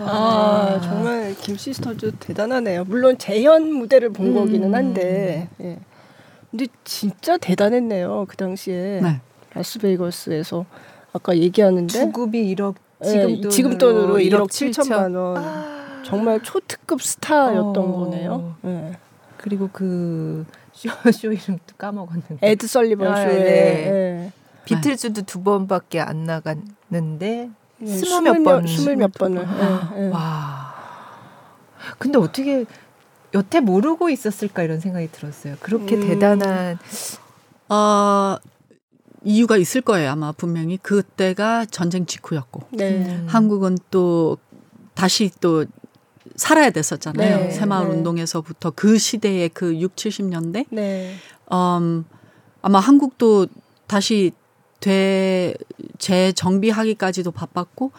아, 정말 김 시스터즈 대단하네요. 물론 재현 무대를 본 거기는 한데, 예. 근데 진짜 대단했네요. 그 당시에 네. 라스베이거스에서 아까 얘기하는데 주급이 1억 예, 지금 돈으로, 지금 돈으로 1억 1억 7천만 원. 정말 초특급 스타였던 어. 거네요. 네. 그리고 그 쇼, 쇼 이름도 까먹었는데. 에드 설리번 아, 쇼에. 네. 네. 비틀즈도 두 번밖에 안 나갔는데 네, 스무 몇 번, 스물 몇 번을. 네, 와. 근데 어떻게 여태 모르고 있었을까 이런 생각이 들었어요. 그렇게 음. 대단한 어, 이유가 있을 거예요. 아마 분명히 그때가 전쟁 직후였고 네. 음. 한국은 또 다시 또 살아야 됐었잖아요. 네. 새마을 네. 운동에서부터 그 시대의 그 6, 70년대. 네. 음, 아마 한국도 다시 되 재정비하기까지도 바빴고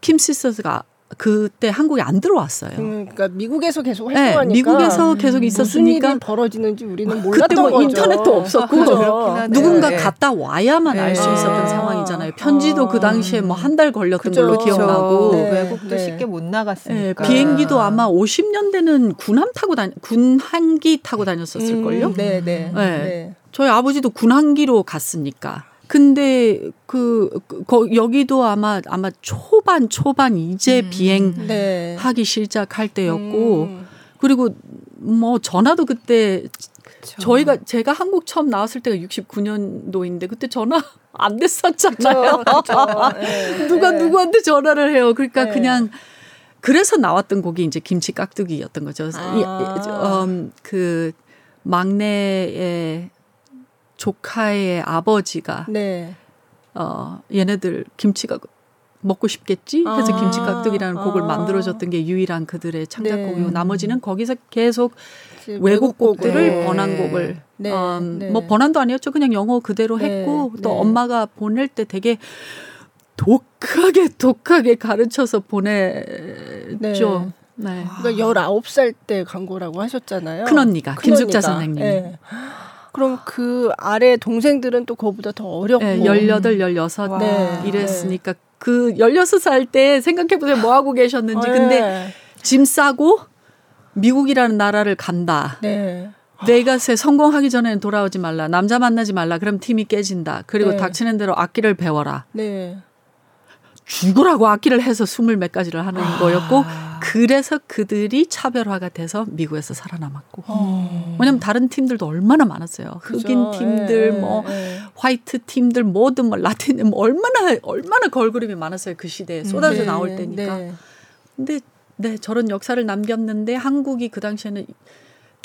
킴 시스터즈가 그때 한국에 안 들어왔어요. 음, 그러니까 미국에서 계속 네, 활동하니까 네, 미국에서 계속 있었으니까 무슨 일이 벌어지는지 우리는 몰랐던 그때 뭐 거죠. 인터넷도 없었고 그렇죠. 누군가 네. 갔다 와야만 네. 알수 있었던 상황이잖아요. 편지도 아. 그 당시에 뭐 한 달 걸렸던 그죠. 걸로 기억나고 네. 외국도 네. 쉽게 못 나갔으니까 비행기도 아마 50년대는 군함 타고 다니 군항기 타고 다녔었을 걸요. 음, 네, 네. 저희 아버지도 군항기로 갔으니까. 근데 그, 그 거, 여기도 아마 아마 초반 초반 이제 음, 비행하기 네. 시작할 때였고 음. 그리고 뭐 전화도 그때 그쵸. 저희가 제가 한국 처음 나왔을 때가 69년도인데 그때 전화 안 됐었잖아요. 그쵸, 그쵸. 네, 누가 네. 누구한테 전화를 해요. 그러니까 네. 그냥 그래서 나왔던 곡이 이제 김치 깍두기였던 거죠. 아. 음, 그 막내의 조카의 아버지가 네. 어 얘네들 김치가 먹고 싶겠지 해서 아~ 김치 깍두기라는 곡을 아~ 만들어줬던 게 유일한 그들의 창작곡이고 네. 나머지는 거기서 계속 외국 곡들을 네. 번안곡을 네. 음, 네. 뭐 번안도 아니었죠 그냥 영어 그대로 네. 했고 또 네. 엄마가 보낼 때 되게 독하게 독하게 가르쳐서 보내죠. 네. 그러니까 19살 때 광고라고 하셨잖아요. 큰언니가 김숙자 선생님이. 그럼 그 아래 동생들은 또 그거보다 더 어렵고. 네, 18, 16 네. 이랬으니까 네. 그 16살 때 생각해보세요. 뭐 하고 계셨는지. 근데 네. 짐 싸고 미국이라는 나라를 간다. 네. 베이가스에 성공하기 전에는 돌아오지 말라. 남자 만나지 말라. 그럼 팀이 깨진다. 그리고 네. 닥치는 대로 악기를 배워라. 네. 죽으라고 악기를 해서 스물 몇 가지를 하는 아. 거였고 그래서 그들이 차별화가 돼서 미국에서 살아남았고 어. 왜냐면 다른 팀들도 얼마나 많았어요 흑인 팀들 예, 뭐 예. 화이트 팀들 뭐든 뭐 라틴 뭐 얼마나 얼마나 걸그룹이 많았어요 그 시대에 쏟아져 네, 나올 때니까 네. 근데 네 저런 역사를 남겼는데 한국이 그 당시에는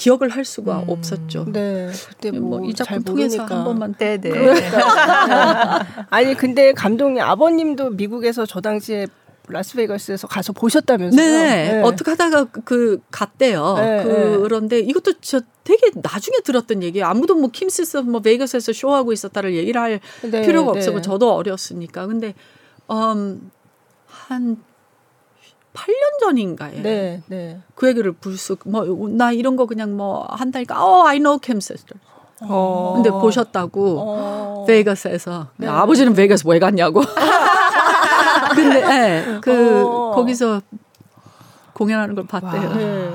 기억을 할 수가 음. 없었죠. 네. 그때 뭐이 뭐 작품 통해서 한 번만 네, 네. 그러니까. 아니 근데 감독님 아버님도 미국에서 저 당시에 라스베이거스에서 가서 보셨다면서요? 네. 네. 어떻게 하다가 그 갔대요. 네, 네. 그런데 이것도 저 되게 나중에 들었던 얘기예요. 아무도 뭐 킴스스 뭐 베이거스에서 쇼하고 있었다를 얘기를 할 네, 필요가 없었고 네. 저도 어렸으니까. 근데 음, 한 8년 전인가에 네, 네. 그 얘기를 불쑥 뭐 나 이런 거 그냥 뭐 한다니까 어 I know Kim sister. 어. 근데 보셨다고 어. 베이거스에서 네. 아버지는 베이거스 왜 갔냐고. 근데 네, 그 어. 거기서 공연하는 걸 봤대요. 네.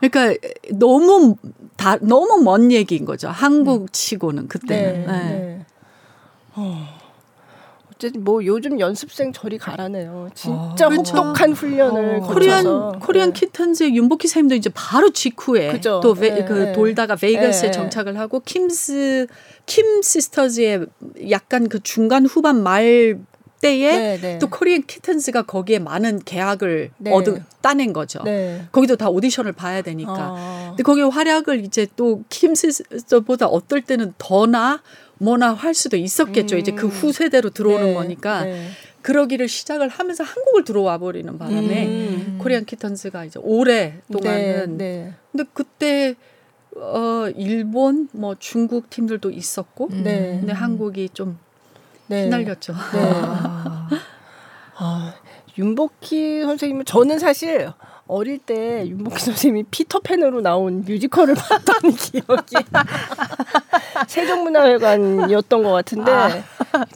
그러니까 너무 다 너무 먼 얘기인 거죠. 한국 치고는 그때는. 네. 네. 네. 어. 어쨌든 뭐 요즘 연습생 저리 가라네요. 진짜 아, 그렇죠. 혹독한 훈련을 어. 코리안 코리안 네. 키튼즈의 윤복희 선생님도 이제 바로 직후에 또그 네. 그 돌다가 베이거스에 네. 정착을 하고 킴스 킴 시스터즈의 약간 그 중간 후반 말 때에 네, 네. 또 코리안 키튼즈가 거기에 많은 계약을 네. 얻은 따낸 거죠. 네. 거기도 다 오디션을 봐야 되니까. 아. 근데 거기에 활약을 이제 또 킴시스터보다 어떨 때는 더나 뭐나 할 수도 있었겠죠. 음. 이제 그 음. 후세대로 들어오는 네, 거니까. 네. 그러기를 시작을 하면서 한국을 들어와 버리는 바람에 음. 코리안 키턴즈가 이제 오래 동안은 네, 네. 근데 그때 어 일본 뭐 중국 팀들도 있었고. 근데 한국이 좀 네. 휘날렸죠. 네. 아, 윤복희 선생님은 저는 사실 어릴 때 윤복희 선생님이 피터팬으로 나온 뮤지컬을 봤던 기억이 세종문화회관이었던 것 같은데 아.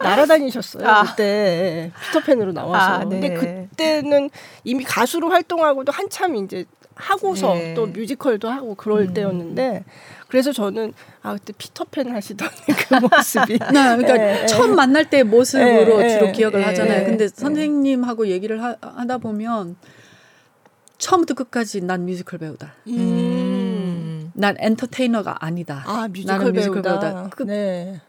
날아다니셨어요 아. 그때 피터팬으로 나와서 아, 네. 근데 그때는 이미 가수로 활동하고도 한참 이제 하고서 네. 또 뮤지컬도 하고 그럴 음. 때였는데 그래서 저는 아 그때 피터팬 하시던 그 모습이 네, 그러니까 네, 처음 만날 때 모습으로 네, 주로 기억을 하잖아요. 근데 선생님하고 얘기를 하, 다 보면 처음부터 끝까지 난 뮤지컬 배우다. 음. 난 엔터테이너가 아니다. 아, 뮤지컬 나는 뮤지컬 배우다. 배우다. 그, 네.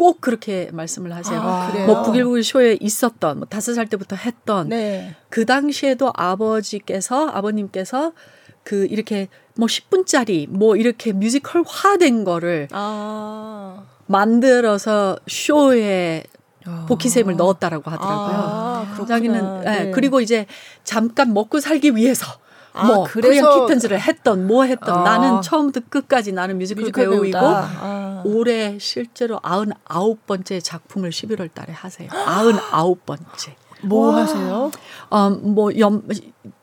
꼭 그렇게 말씀을 하세요. 아, 뭐 부길부길 쇼에 있었던 뭐 다섯 살 때부터 했던 네. 그 당시에도 아버지께서 아버님께서 그 이렇게 뭐 10분짜리 뭐 이렇게 뮤지컬화된 거를 아. 만들어서 쇼에 아. 복희샘을 넣었다라고 하더라고요. 아, 자기는 네. 네. 그리고 이제 잠깐 먹고 살기 위해서 아, 뭐 그래서 키튼즈를 했던 뭐 했던 아. 나는 처음부터 끝까지 나는 뮤지컬, 뮤지컬 배우이고 아. 올해 실제로 99번째 작품을 11월 달에 하세요. 99번째. 뭐 와. 하세요? 어, 뭐 염,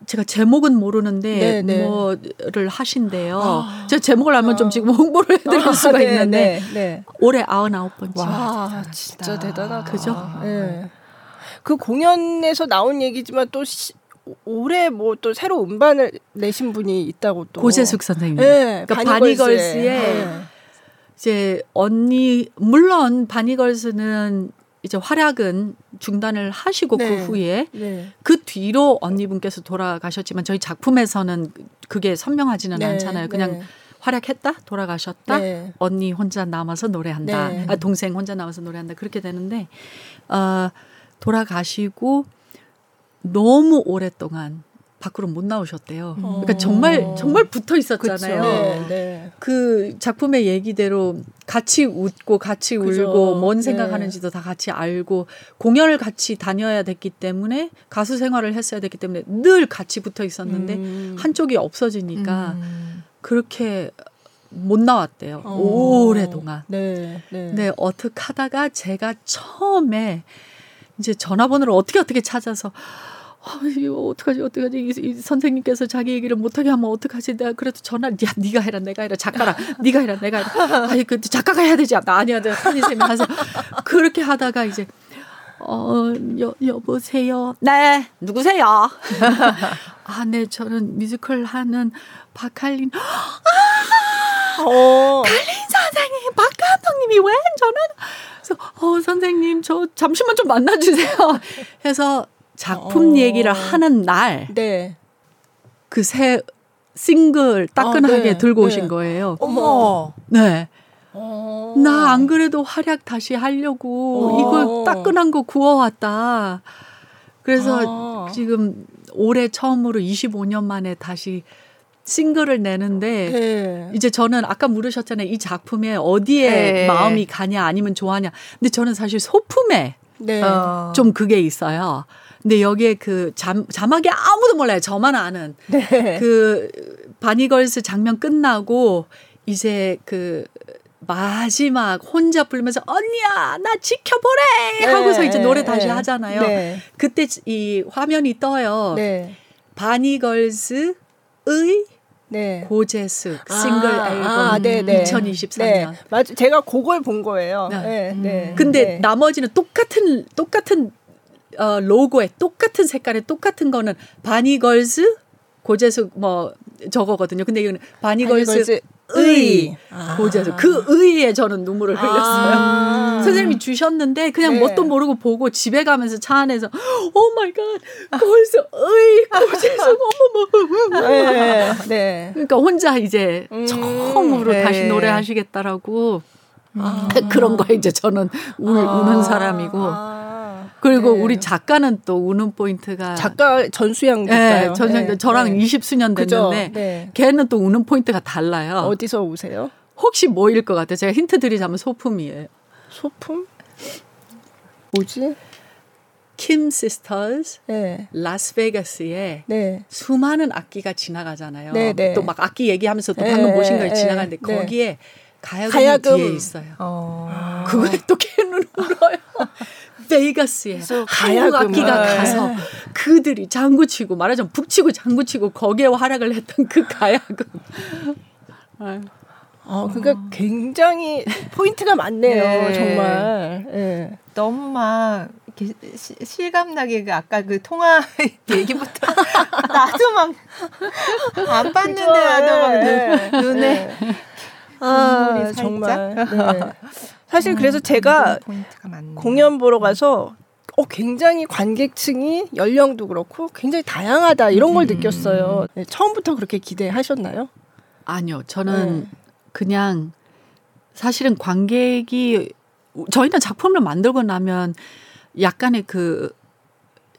제가 제목은 모르는데 네네. 네. 뭐를 하신대요. 아. 제가 제목을 알면 아. 좀 지금 홍보를 해드릴 아, 수가 네, 있는데 네, 네. 올해 99번째. 와, 진짜 대단하다. 그죠? 네. 그 공연에서 나온 얘기지만 또 시, 올해 뭐 또 새로 음반을 내신 분이 있다고 또 고재숙 선생님. 네, 그러니까 바니걸스의 네. 이제 언니 물론 바니걸스는 이제 활약은 중단을 하시고 그 네. 그 후에 네. 그 뒤로 언니분께서 돌아가셨지만 저희 작품에서는 그게 선명하지는 네. 않잖아요. 그냥 네. 활약했다 돌아가셨다 네. 언니 혼자 남아서 노래한다 아, 동생 혼자 남아서 노래한다 그렇게 되는데 어, 돌아가시고 너무 오랫동안 밖으로 못 나오셨대요. 그러니까 어. 정말 정말 붙어 있었잖아요. 네, 네. 그 작품의 얘기대로 같이 웃고 같이 그죠. 울고 뭔 네. 생각하는지도 네. 다 같이 알고 공연을 같이 다녀야 됐기 때문에 가수 생활을 했어야 됐기 때문에 늘 같이 붙어 있었는데 음. 한쪽이 없어지니까 음. 그렇게 못 나왔대요. 어. 오래동안. 네, 네. 네, 어떻게 하다가 제가 처음에 이제 전화번호를 어떻게 어떻게 찾아서 아, 이거 어떡하지, 어떡하지. 이, 이 선생님께서 자기 얘기를 못하게 하면 어떡하지. 내가 그래도 전화, 야, 네가 해라, 내가 해라. 작가랑, 네가 해라, 내가 해라. 아이, 그 작가가 해야 되지. 나 아니야. 내가 선생님이 하서. 그렇게 하다가 이제, 어, 여, 여보세요. 네, 누구세요? 아, 네, 저는 뮤지컬 하는 박할린. 아! 어. 달린 선생님, 박 감독님이 왜 저는? 그래서, 어, 선생님, 저 잠시만 좀 만나주세요. 해서 작품 어. 얘기를 하는 날, 네. 그새 싱글 따끈하게 아, 네. 들고 네. 오신 거예요. 어머. 네. 어. 나안 그래도 활약 다시 하려고 어. 이거 따끈한 거 구워왔다. 그래서 아. 지금 올해 처음으로 25년 만에 다시 싱글을 내는데 네. 이제 저는 아까 물으셨잖아요. 이 작품에 어디에 네. 마음이 가냐 아니면 좋아하냐. 근데 저는 사실 소품에 네. 좀 그게 있어요. 근데 여기에 그 잠, 자막이 아무도 몰라요. 저만 아는. 네. 그 바니걸스 장면 끝나고 이제 그 마지막 혼자 부르면서 언니야 나 지켜보래 네. 하고서 이제 노래 다시 네. 하잖아요. 네. 그때 이 화면이 떠요. 네. 바니걸스의 네. 고재숙 아, 싱글 아, 앨범 아, 2023년. 네. 맞 제가 그걸 본 거예요. 네. 네. 근데 나머지는 똑같은 똑같은 어, 로고에 똑같은 색깔에 똑같은 거는 바니걸스 고재숙 뭐 저거거든요. 근데 이거는 바니걸스, 의 아. 고재숙 그 의에 저는 눈물을 아. 흘렸어요. 아. 선생님이 주셨는데 그냥 네. 뭣도 모르고 보고 집에 가면서 차 안에서 oh my god 걸스 의 고재숙 어머머 네. 네. 그러니까 혼자 이제 음. 처음으로 네. 다시 노래하시겠다라고 아. 그런 거에 이제 저는 울, 아. 우는 사람이고 아. 그리고 네. 우리 작가는 또 우는 포인트가 작가 전수양 작가요. 네, 전수양 네. 저랑 네. 20수년 됐는데 네. 걔는 또 우는 포인트가 달라요. 어디서 우세요? 혹시 뭐일 것 같아요? 제가 힌트 드리자면 소품이에요. 소품? 뭐지? 킴 시스터즈 네. 라스베가스에 네. 수많은 악기가 지나가잖아요. 네, 네. 또막 악기 얘기하면서 또 방금 보신 거 지나가는데 거기에 가야금이 가야금. 뒤에 있어요. 어. 그거에 또 걔는 울어요. 베이거스에 한국 악기가 가서 그들이 장구치고 말하자면 북치고 장구치고 거기에 활약을 했던 그 가야금. 어, 그러니까 어. 굉장히 포인트가 많네요, 네. 정말. 네. 너무 막 이렇게 시, 실감나게 그 아까 그 통화 얘기부터 나도 막 안 봤는데 나도 막 눈, 네. 눈에 아, 정말. 네. 사실 음, 그래서 제가 공연 보러 가서 어 굉장히 관객층이 연령도 그렇고 굉장히 다양하다 이런 걸 음. 느꼈어요. 네, 처음부터 그렇게 기대하셨나요? 아니요, 저는 네. 그냥 사실은 관객이 저희는 작품을 만들고 나면 약간의 그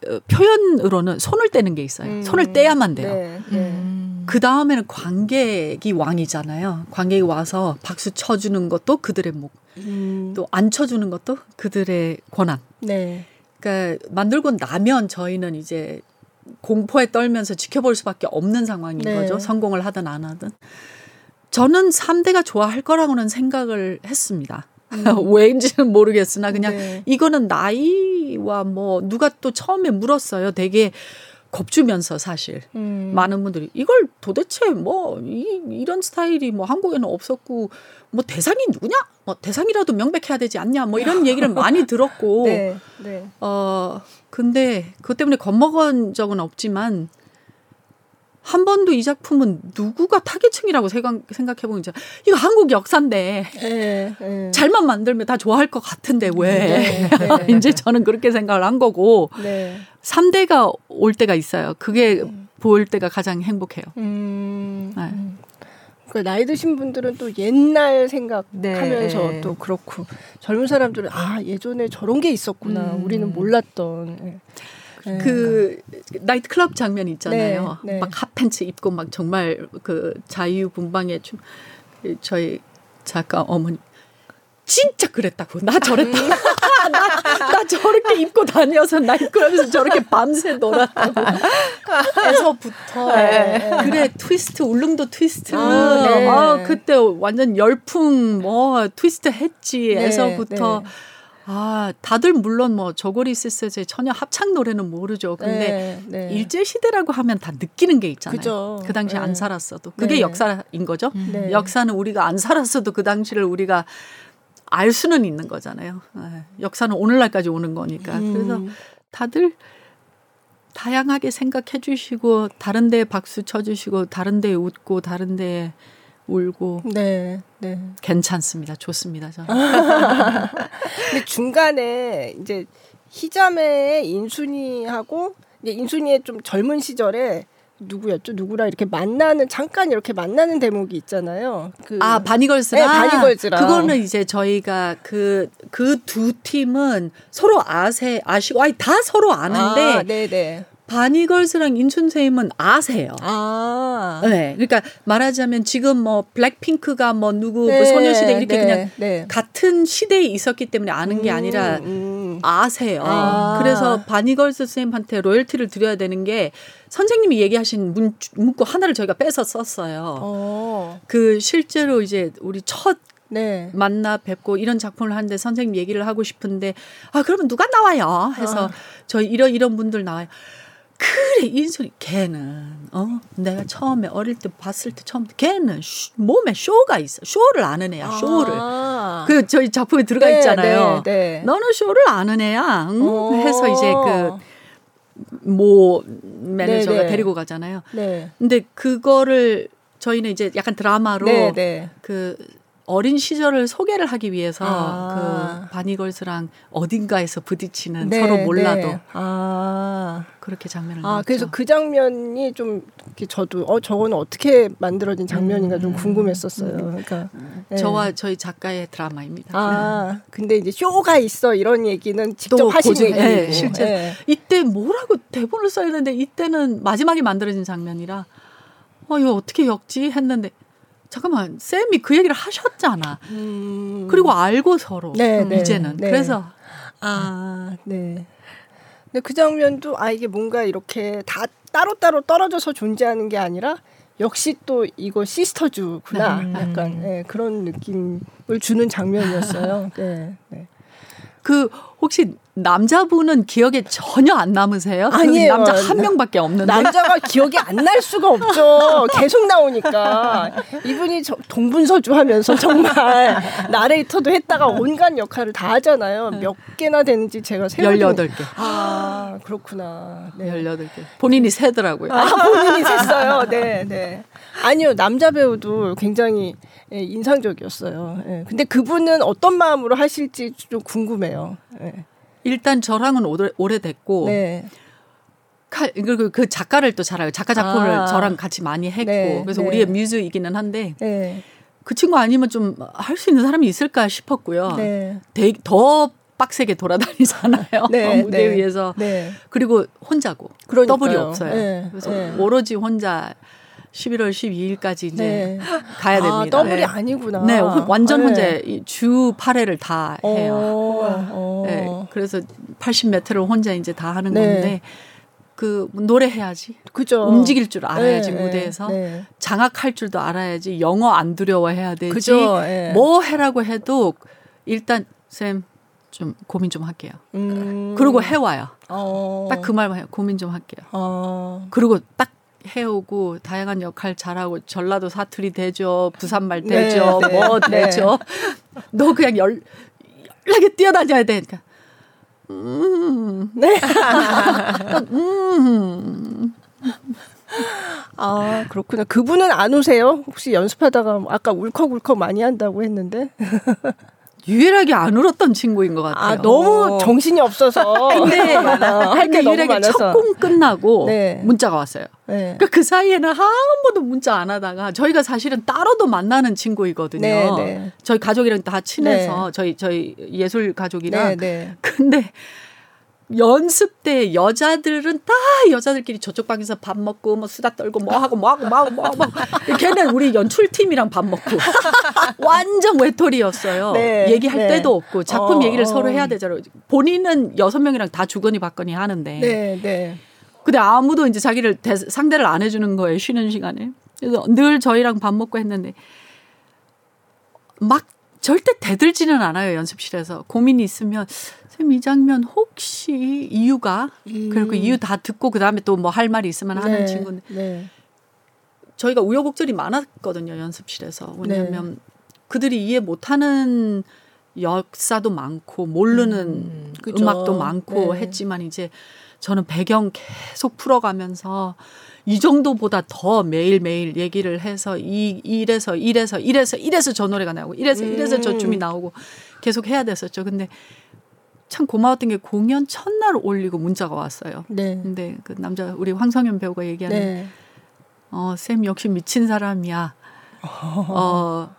어, 표현으로는 손을 떼는 게 있어요. 음. 손을 떼야만 돼요. 네, 네. 음. 그 다음에는 관객이 왕이잖아요. 관객이 와서 박수 쳐주는 것도 그들의 목, 음. 또안 쳐주는 것도 그들의 권한. 네. 그러니까 만들고 나면 저희는 이제 공포에 떨면서 지켜볼 수밖에 없는 상황인 네. 거죠. 성공을 하든 안 하든. 저는 3대가 좋아할 거라고는 생각을 했습니다. 음. 왜인지는 모르겠으나 그냥 네. 이거는 나이와 뭐 누가 또 처음에 물었어요. 되게 겁주면서 사실 음. 많은 분들이 이걸 도대체 뭐 이, 이런 스타일이 뭐 한국에는 없었고 뭐 대상이 누구냐? 뭐 대상이라도 명백해야 되지 않냐? 뭐 이런 얘기를 많이 들었고 네, 네. 어 근데 그것 때문에 겁먹은 적은 없지만 한 번도 이 작품은 누구가 타겟층이라고 생각, 해보면 이제 이거 한국 역사인데 네, 네. 잘만 만들면 다 좋아할 것 같은데 왜 네, 네. 이제 저는 그렇게 생각을 한 거고 네. 3대가 올 때가 있어요. 그게 음. 볼 때가 가장 행복해요. 음, 네. 그 나이 드신 분들은 또 옛날 생각하면서 네. 또 그렇고 젊은 사람들은 아 예전에 저런 게 있었구나 음. 우리는 몰랐던 네. 그 나이트 클럽 장면 있잖아요. 네, 네. 막 핫팬츠 입고 막 정말 그 자유분방의 춤 저희 작가 어머니 진짜 그랬다고 나 저랬다 음. 나, 나 저렇게 입고 다녀서 나이트클럽에서 저렇게 밤새 놀았다고 에서부터 네. 그래 트위스트 울릉도 트위스트 아, 네. 아 그때 완전 열풍 뭐 트위스트 했지 에서부터 네, 아, 다들 물론 뭐 저고리 시스터의 전혀 합창 노래는 모르죠. 근데 네, 네. 일제 시대라고 하면 다 느끼는 게 있잖아요. 그죠. 그 당시 네. 안 살았어도 그게 네. 역사인 거죠. 음. 네. 역사는 우리가 안 살았어도 그 당시를 우리가 알 수는 있는 거잖아요. 네. 역사는 오늘날까지 오는 거니까. 음. 그래서 다들 다양하게 생각해 주시고 다른 데 박수 쳐 주시고 다른 데 웃고 다른 데 울고 네, 네. 괜찮습니다. 좋습니다. 저는. 근데 중간에 이제 희자매의 인순이하고 이제 인순이의 좀 젊은 시절에 누구였죠? 누구랑 이렇게 만나는 잠깐 이렇게 만나는 대목이 있잖아요. 그, 아 바니걸스랑. 네, 바니걸스랑. 그거는 이제 저희가 그 그 두 팀은 서로 아세 아시고 아니 다 서로 아는데. 아, 네네. 네. 바니걸스랑 인춘세임은 아세요. 아. 네. 그러니까 말하자면 지금 뭐 블랙핑크가 뭐 누구 뭐 네. 뭐 소녀시대 이렇게 네. 그냥 네. 같은 시대에 있었기 때문에 아는 게 아니라 음, 음. 아세요. 아. 그래서 바니걸스 쌤한테 로열티를 드려야 되는 게 선생님이 얘기하신 문, 문구 하나를 저희가 빼서 썼어요. 어. 그 실제로 이제 우리 첫 네. 만나 뵙고 이런 작품을 하는데 선생님 얘기를 하고 싶은데 아 그러면 누가 나와요? 해서 아. 저희 이런 이런 분들 나와요. 그래 인순이 걔는 어 내가 처음에 어릴 때 봤을 때 처음 걔는 쇼, 몸에 쇼가 있어 쇼를 아는 애야 쇼를 아. 그 저희 작품에 들어가 네, 있잖아요 네, 네. 너는 쇼를 아는 애야 응? 어. 해서 이제 그 모 매니저가 네, 네. 데리고 가잖아요 네. 근데 그거를 저희는 이제 약간 드라마로 그 어린 시절을 소개를 하기 위해서 아. 그 바니걸스랑 어딘가에서 부딪히는 네, 서로 몰라도 네. 아. 그렇게 장면을 아, 그래서 그 장면이 좀 저도 어 저거는 어떻게 만들어진 장면인가 음. 좀 궁금했었어요. 그러니까 네. 저와 저희 작가의 드라마입니다. 아, 근데 이제 쇼가 있어 이런 얘기는 직접 하시는 얘기고 네, 실제 네. 이때 뭐라고 대본을 써야 되는데 이때는 마지막에 만들어진 장면이라 어 이거 어떻게 역지 했는데 잠깐만 쌤이 그 얘기를 하셨잖아. 음. 그리고 알고 서로 네, 네, 이제는 네. 그래서 아 네. 근데 그 장면도 아 이게 뭔가 이렇게 다 따로 따로 떨어져서 존재하는 게 아니라 역시 또 이거 시스터즈구나 네. 약간 네, 그런 느낌을 주는 장면이었어요. 네. 네. 그 혹시 남자분은 기억에 전혀 안 남으세요? 아니에요. 남자 한 명밖에 없는데. 남자가 기억이 안 날 수가 없죠. 계속 나오니까. 이분이 동분서주 하면서 정말 나레이터도 했다가 온갖 역할을 다 하잖아요. 몇 개나 되는지 제가 세어 18개. 아, 그렇구나. 네. 18개. 본인이 세더라고요. 아, 본인이 셌어요. 네, 네. 아니요. 남자 배우도 굉장히 예, 인상적이었어요. 예. 근데 그분은 어떤 마음으로 하실지 좀 궁금해요. 예. 일단 저랑은 오래, 오래됐고 네. 그리고 그 작가를 또 잘 알고 작가 작품을 아. 저랑 같이 많이 했고 네, 그래서 네. 우리의 뮤즈이기는 한데 네. 그 친구 아니면 좀 할 수 있는 사람이 있을까 싶었고요. 네. 되게 더 빡세게 돌아다니잖아요. 네, 무대 네, 위에서 그리고 혼자고 그러니까요. 더블이 없어요. 그래서 오로지 혼자 11월 12일까지 이제 네. 가야 아, 됩니다. 아, 더블이 네. 아니구나. 네, 완전 네. 혼자 주 8회를 다 해요. 오, 오. 네, 그래서 80몇 회를 혼자 이제 다 하는 네. 건데 그 노래해야지. 그죠. 움직일 줄 알아야지 네, 무대에서 네. 장악할 줄도 알아야지. 영어 안 두려워해야 되지. 그죠. 뭐 해라고 해도 일단 쌤 좀 고민 좀 할게요. 음. 그리고 해와요. 어. 딱그 말만 해요. 고민 좀 할게요. 어. 그리고 딱 해오고 다양한 역할 잘하고 전라도 사투리 되죠 부산말 네, 되죠 네, 뭐 네. 되죠 너 그냥 열 열나게 뛰어다녀야 돼 그러니까 음. 네. 음. 아, 그렇구나. 그분은 안 오세요? 혹시 연습하다가 아까 울컥울컥 많이 한다고 했는데. 유일하게 안 울었던 친구인 것 같아요. 아, 너무 정신이 없어서. 근데 할게 유일하게 첫 공 끝나고 네. 문자가 왔어요. 네. 그러니까 그 사이에는 한 번도 문자 안 하다가 저희가 사실은 따로도 만나는 친구이거든요. 네, 네. 저희 가족이랑 다 친해서 네. 저희 저희 예술 가족이랑. 네, 근데 연습 때 여자들은 다 여자들끼리 저쪽 방에서 밥 먹고 뭐 수다 떨고 뭐 하고 뭐 하고 뭐 하고 뭐 하고 뭐 걔는 우리 연출팀이랑 밥 먹고 완전 외톨이였어요. 네, 얘기할 네. 때도 없고 작품 어, 얘기를 서로 해야 되잖아요. 본인은 여섯 명이랑 다 주거니 받거니 하는데. 네, 네. 근데 아무도 이제 자기를 대, 상대를 안 해주는 거예요 쉬는 시간에. 그래서 늘 저희랑 밥 먹고 했는데 막 절대 대들지는 않아요 연습실에서 고민이 있으면 쌤 이 장면 혹시 이유가 음. 그리고 이유 다 듣고 그 다음에 또 뭐 할 말이 있으면 네. 하는 친구는 네. 저희가 우여곡절이 많았거든요 연습실에서 왜냐하면 네. 그들이 이해 못하는 역사도 많고 모르는 음, 음악도 많고 네. 했지만 이제 저는 배경 계속 풀어가면서 이 정도보다 더 매일매일 얘기를 해서 이 이래서 이래서 이래서 이래서 저 노래가 나오고 이래서 이래서 저 춤이 음. 나오고 계속 해야 됐었죠. 근데 참 고마웠던 게 공연 첫날 올리고 문자가 왔어요. 네. 근데 그 남자 우리 황성현 배우가 얘기하는 네. 어, 쌤 역시 미친 사람이야. 어,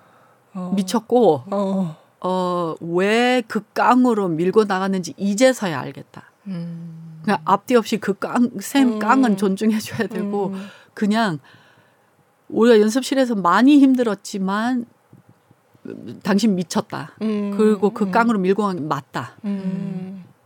어. 미쳤고 어, 어 왜 그 깡으로 밀고 나갔는지 이제서야 알겠다. 음. 그냥 앞뒤 없이 그 깡, 쌤 음. 깡은 존중해줘야 되고 음. 그냥 우리가 연습실에서 많이 힘들었지만 당신 미쳤다. 음. 그리고 그 음. 깡으로 밀고 간 게 맞다.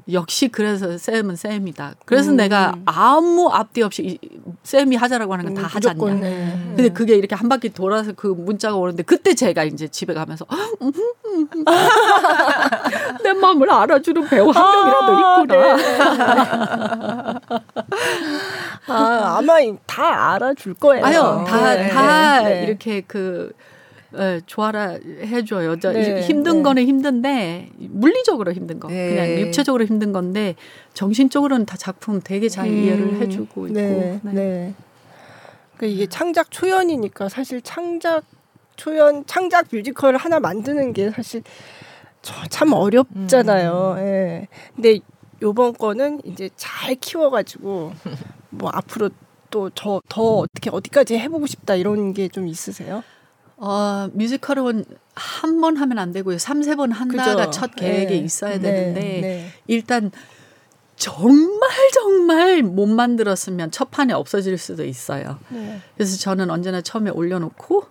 음. 역시 그래서 쌤은 쌤이다. 그래서 음. 내가 아무 앞뒤 없이 쌤이 하자라고 하는 건다 음, 하지 않냐. 네. 근데 그게 이렇게 한 바퀴 돌아서 그 문자가 오는데 그때 제가 이제 집에 가면서 내 마음을 알아주는 배우 한 명이라도 아, 있구나. 네. 아, 아마 다 알아줄 거예요. 아유, 다, 네, 다 네, 네. 이렇게 그 네, 좋아라 해줘요. 저 네, 힘든 네. 거는 힘든데 물리적으로 힘든 거, 네. 그냥 육체적으로 힘든 건데 정신적으로는 다 작품 되게 잘 음, 이해를 해주고 있고. 네. 네. 네. 그 이게 창작 초연이니까 사실 창작 초연 창작 뮤지컬을 하나 만드는 게 사실 참 어렵잖아요. 음. 예. 근데 요번 거는 이제 잘 키워가지고 뭐 앞으로 또 저 더 어떻게 어디까지 해보고 싶다 이런 게 좀 있으세요? 어, 뮤지컬은 한 번 하면 안 되고요. 삼세 번 한다가 그죠? 첫 계획에 네. 있어야 되는데 네. 네. 일단 정말 정말 못 만들었으면 첫 판에 없어질 수도 있어요. 네. 그래서 저는 언제나 처음에 올려놓고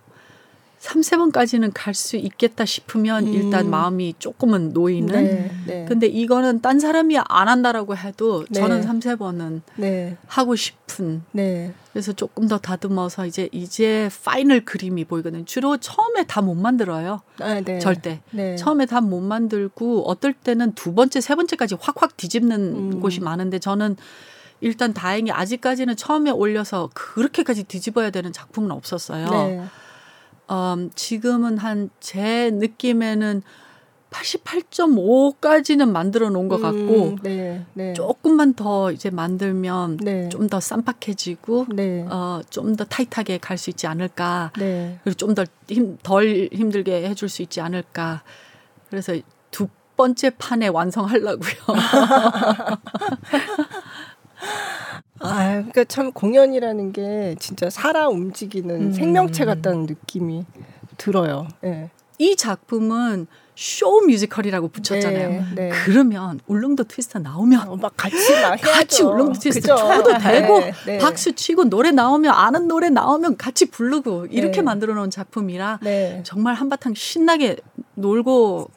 3, 세번까지는 갈 수 있겠다 싶으면 음. 일단 마음이 조금은 놓이는. 네, 네. 근데 이거는 딴 사람이 안 한다라고 해도 네. 저는 3, 세번은 네. 하고 싶은. 네. 그래서 조금 더 다듬어서 이제 이제 final 그림이 보이거든요. 주로 처음에 다 못 만들어요. 아, 네. 절대. 네. 처음에 다 못 만들고 어떨 때는 두 번째, 세 번째까지 확확 뒤집는 음. 곳이 많은데 저는 일단 다행히 아직까지는 처음에 올려서 그렇게까지 뒤집어야 되는 작품은 없었어요. 네. 음, 지금은 한 제 느낌에는 88.5까지는 만들어 놓은 것 같고 음, 네, 네. 조금만 더 이제 만들면 네. 좀더 쌈박해지고 네. 어, 좀 더 타이트하게 갈 수 있지 않을까 네. 그리고 좀더힘덜 힘들게 해줄 수 있지 않을까 그래서 두 번째 판에 완성하려고요. 아, 그러니까 참 공연이라는 게 진짜 살아 움직이는 음. 생명체 같다는 느낌이 들어요. 네. 이 작품은 쇼 뮤지컬이라고 붙였잖아요. 네, 네. 그러면 울릉도 트위스터 나오면 어, 막 같이 막 같이 울릉도 트위스터 쳐도 되고 네, 네, 박수 치고 노래 나오면 아는 노래 나오면 같이 부르고 이렇게 네. 만들어 놓은 작품이라 네. 정말 한바탕 신나게 놀고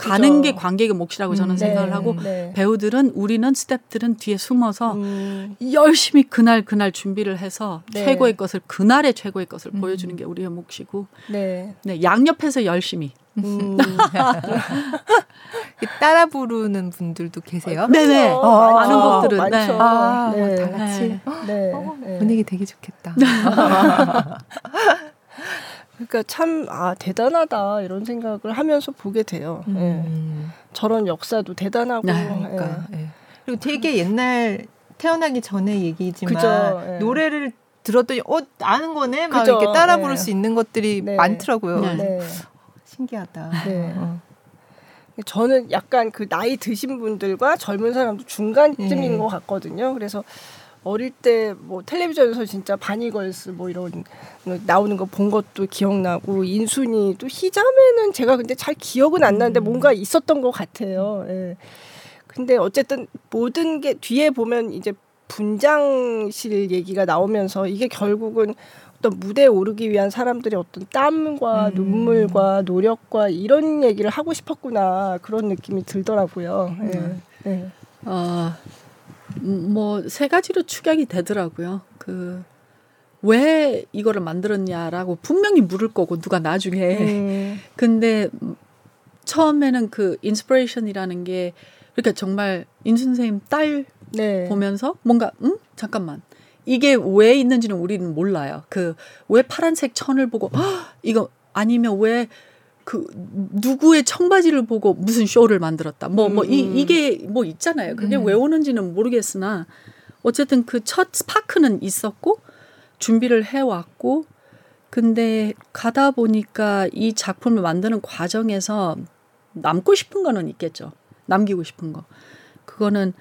가는 게 관객의 몫이라고 저는 음, 생각을 하고 배우들은 우리는 스탭들은 뒤에 숨어서 음. 열심히 그날 그날 준비를 해서 최고의 것을 그날의 최고의 것을 음. 보여주는 게 우리의 몫이고 네. 양옆에서 열심히 음. 따라 부르는 분들도 계세요? 네네. 어, 많은 곡들은 많죠. 네. 아, 네. 다 같이 네. 네. 어, 분위기 되게 좋겠다. 그러니까 참 아 대단하다 이런 생각을 하면서 보게 돼요. 음. 네. 저런 역사도 대단하고. 네, 그러니까. 네. 그리고 되게 옛날 태어나기 전에 얘기지만 그죠, 네. 노래를 들었더니 어 아는 거네 막 그죠, 이렇게 따라 부를 수 있는 것들이 많더라고요. 신기하다. 네. 어. 저는 약간 그 나이 드신 분들과 젊은 사람도 중간쯤인 네. 것 같거든요. 그래서 어릴 때 뭐 텔레비전에서 진짜 바니걸스 뭐 이런 나오는 거 본 것도 기억나고 인순이 또 희자매는 제가 근데 잘 기억은 안 나는데 음. 뭔가 있었던 것 같아요. 예. 근데 어쨌든 모든 게 뒤에 보면 이제 분장실 얘기가 나오면서 이게 결국은 어떤 무대에 오르기 위한 사람들의 어떤 땀과 음. 눈물과 노력과 이런 얘기를 하고 싶었구나 그런 느낌이 들더라고요. 네. 음. 네. 어, 뭐 세 가지로 축약이 되더라고요. 그 왜 이거를 만들었냐라고 분명히 물을 거고 누가 나중에 음. 근데 처음에는 그 inspiration이라는 게 그러니까 정말 인순 선생님 딸 네. 보면서 뭔가 응 잠깐만 이게 왜 있는지는 우리는 몰라요. 그 왜 파란색 천을 보고 이거 아니면 왜 그 누구의 청바지를 보고 무슨 쇼를 만들었다. 뭐 뭐이 음. 이게 뭐 있잖아요. 그게 음. 왜 오는지는 모르겠으나 어쨌든 그 첫 스파크는 있었고 준비를 해 왔고 근데 가다 보니까 이 작품을 만드는 과정에서 남고 싶은 거는 있겠죠. 남기고 싶은 거. 그거는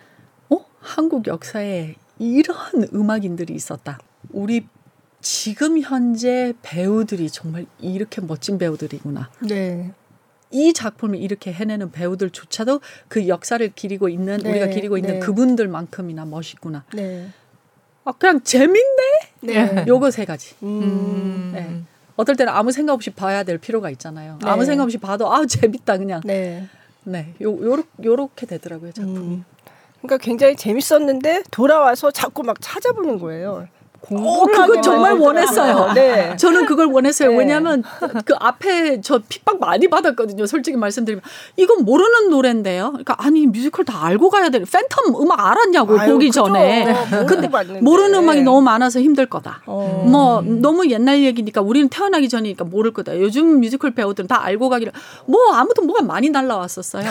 어? 한국 역사에 이런 음악인들이 있었다. 우리 지금 현재 배우들이 정말 이렇게 멋진 배우들이구나. 네. 이 작품을 이렇게 해내는 배우들조차도 그 역사를 기리고 있는 네. 우리가 기리고 있는 네. 그분들만큼이나 멋있구나. 네. 아 그냥 재밌네. 네. 요거 세 가지. 음. 네. 어떨 때는 아무 생각 없이 봐야 될 필요가 있잖아요. 네. 아무 생각 없이 봐도 아 재밌다 그냥. 네. 네. 요 요렇게 요렇게 되더라고요 작품이. 음. 그러니까 굉장히 재밌었는데 돌아와서 자꾸 막 찾아보는 거예요. 어, 그거 정말 원했어요. 네. 저는 그걸 원했어요. 네. 왜냐하면 그 앞에 저 핍박 많이 받았거든요. 솔직히 말씀드리면 이건 모르는 노래인데요. 그러니까 아니 뮤지컬 다 알고 가야 되는 팬텀 음악 알았냐고 아유, 보기 그쵸. 전에. 네. 근데 모르는 음악이 너무 많아서 힘들 거다. 어. 뭐 너무 옛날 얘기니까 우리는 태어나기 전이니까 모를 거다. 요즘 뮤지컬 배우들은 다 알고 가기를 뭐 아무튼 뭐가 많이 날라왔었어요.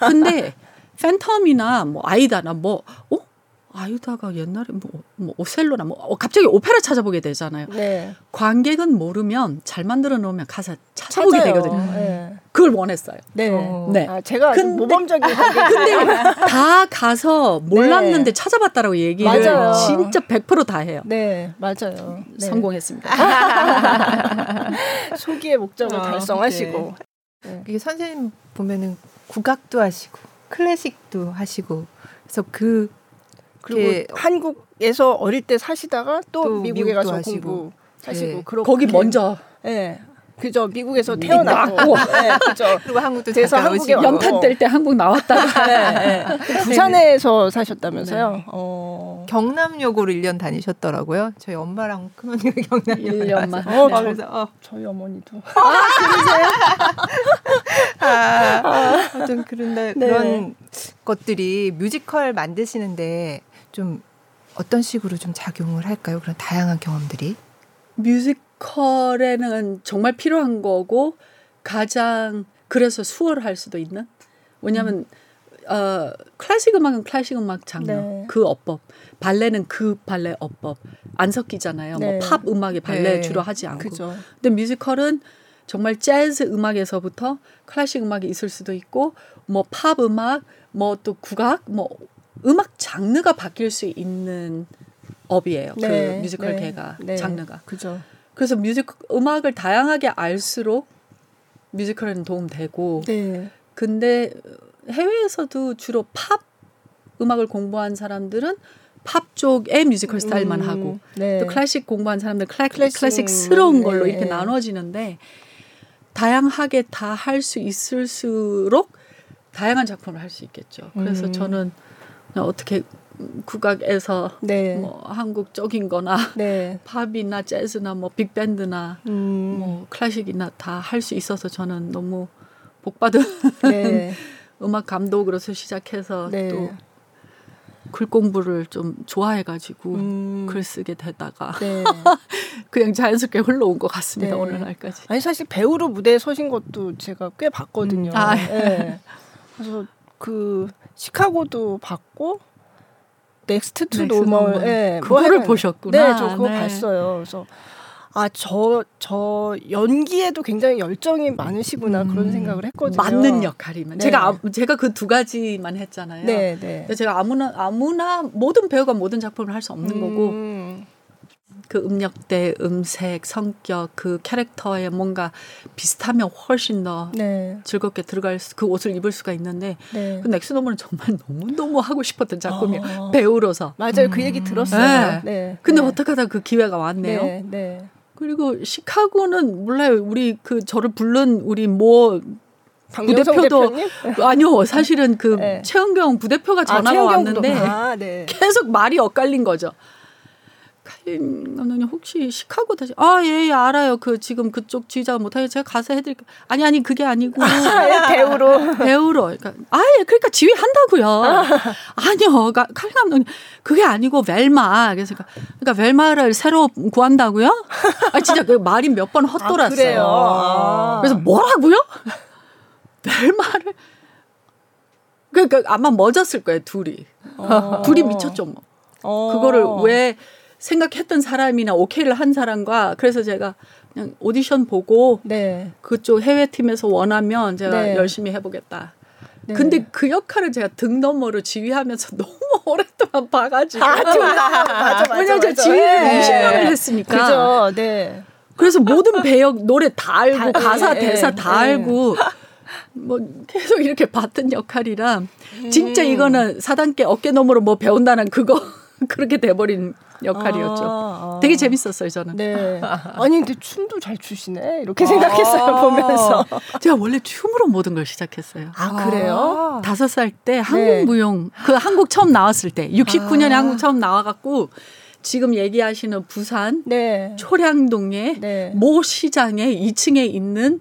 근데 팬텀이나 뭐 아이다나 뭐 어? 아유다가 옛날에 뭐, 뭐 오셀로나 뭐 어, 갑자기 오페라 찾아보게 되잖아요. 네. 관객은 모르면 잘 만들어 놓으면 가사 찾아보게 찾아요. 되거든요. 네. 그걸 원했어요. 네. 어. 네. 아, 제가 근데, 모범적인 근데 다 가서 몰랐는데 네. 찾아봤다라고 얘기를 맞아요. 진짜 100%다 해요. 네, 맞아요. 네. 성공했습니다. 소기의 목적을 어, 달성하시고. 네. 이게 선생님 보면은 국악도 하시고 클래식도 하시고 그래서 그 그리고 한국에서 어릴 때 사시다가 또, 또 미국에 가서 하시고. 공부 하시고 네. 그렇게 거기 먼저 예. 네. 그죠 미국에서 태어났고 네, 그죠 그리고 한국도 그래서 한국에 연탄 뗄 때 한국 나왔다가 네, 네. 부산에서 사셨다면서요 네. 어. 경남여고를 1년 다니셨더라고요 저희 엄마랑 큰언니가 경남 1년만 어, 네. 그래서 어. 저희 어머니도 아 그러세요 아, 좀 그런데 그런 것들이 뮤지컬 만드시는데 좀 어떤 식으로 좀 작용을 할까요? 그런 다양한 경험들이 뮤지컬에는 정말 필요한 거고 가장 그래서 수월할 수도 있는 왜냐하면 음. 어, 클래식 음악은 클래식 음악 장르 네. 그 어법 발레는 그 발레 어법 안 섞이잖아요. 뭐 네. 뭐팝 음악에 발레 네. 주로 하지 않고. 그죠. 근데 뮤지컬은 정말 재즈 음악에서부터 클래식 음악이 있을 수도 있고 뭐 팝 음악, 뭐 또 국악, 뭐 음악 장르가 바뀔 수 있는 업이에요. 그 네, 그 뮤지컬 네, 계가 네, 장르가. 그죠. 그래서 뮤직 음악을 다양하게 알수록 뮤지컬에는 도움되고. 네. 근데 해외에서도 주로 팝 음악을 공부한 사람들은 팝 쪽의 뮤지컬 스타일만 음, 하고 네. 또 클래식 공부한 사람들 클래, 클래식, 스러운 걸로 네. 이렇게 나눠지는데 다양하게 다 할 수 있을수록 다양한 작품을 할 수 있겠죠. 그래서 음. 저는 어떻게 국악에서 네. 뭐 한국적인 거나 네. 팝이나 재즈나 뭐 빅밴드나 음. 뭐 클래식이나 다 할 수 있어서 저는 너무 복받은 네. 음악 감독으로서 시작해서 네. 또글 공부를 좀 좋아해가지고 음. 글 쓰게 되다가 네. 그냥 자연스럽게 흘러온 것 같습니다 네. 오늘날까지. 아니 사실 배우로 무대에 서신 것도 제가 꽤 봤거든요. 음. 아, 네. 그래서 그 시카고도 봤고 넥스트 투 노멀 예, 그거를 뭐 보셨구나. 네, 저 그거 네. 봤어요. 그래서 아, 저, 저 연기에도 굉장히 열정이 많으시구나 음, 그런 생각을 했거든요. 맞는 역할이면. 네. 제가, 아, 제가 그 두 가지만 했잖아요. 네, 네. 제가 아무나, 아무나, 모든 배우가 모든 작품을 할 수 없는 음. 거고. 그 음역대, 음색, 성격, 그 캐릭터에 뭔가 비슷하면 훨씬 더 네. 즐겁게 들어갈 수, 그 옷을 입을 수가 있는데 네. 그 넥스노멀은 정말 너무 너무 하고 싶었던 작품이에요. 어. 배우로서. 맞아요. 음. 그 얘기 들었어요. 네. 네. 근데 네. 어떻게 하다 그 기회가 왔네요. 네. 네. 그리고 시카고는 몰라요. 우리 그 저를 부른 우리 뭐 부대표도 아니요 사실은 그 네. 최은경 부대표가 아, 전화가 아, 왔는데 아, 네. 계속 말이 엇갈린 거죠. 칼린 감독님 혹시 시카고 다시 아예 예, 알아요. 그 지금 그쪽 지휘자가 못하게 제가 가서 해드릴게요 아니 아니 그게 아니고. 아, 배우로. 배우로. 그러니까 아예 그러니까 지휘한다고요. 아. 아니요. 그러니까 칼린 감독님 그게 아니고 벨마. 그래서 그러니까, 그러니까 벨마를 새로 구한다고요? 아 진짜 그 말이 몇 번 헛돌았어요. 아, 그래서 뭐라고요? 벨마를? 그러니까 아마 멎었을 거예요 둘이. 어. 둘이 미쳤죠 뭐. 어. 그거를 왜 생각했던 사람이나 오케이를 한 사람과 그래서 제가 그냥 오디션 보고 네. 그쪽 해외 팀에서 원하면 제가 네. 열심히 해보겠다. 네. 근데 그 역할을 제가 등 너머로 지휘하면서 너무 오랫동안 봐가지고. 아, 맞아, 맞아. 왜냐면 제가 지휘를 네. 20년을 했으니까. 그죠, 네. 그래서 모든 배역, 노래 다 알고, 다, 가사, 네. 대사 다 네. 알고. 뭐 계속 이렇게 봤던 역할이라 진짜 음. 이거는 사단계 어깨 너머로 뭐 배운다는 그거 그렇게 돼버린 역할이었죠. 아, 아. 되게 재밌었어요, 저는. 네. 아니, 근데 춤도 잘 추시네. 이렇게 생각했어요, 아. 보면서. 제가 원래 춤으로 모든 걸 시작했어요. 아, 그래요? 다섯 살 때 한국 무용, 네. 그 한국 처음 나왔을 때, 69년에 아. 한국 처음 나와갖고, 지금 얘기하시는 부산 네. 초량동의 네. 모 시장에 2층에 있는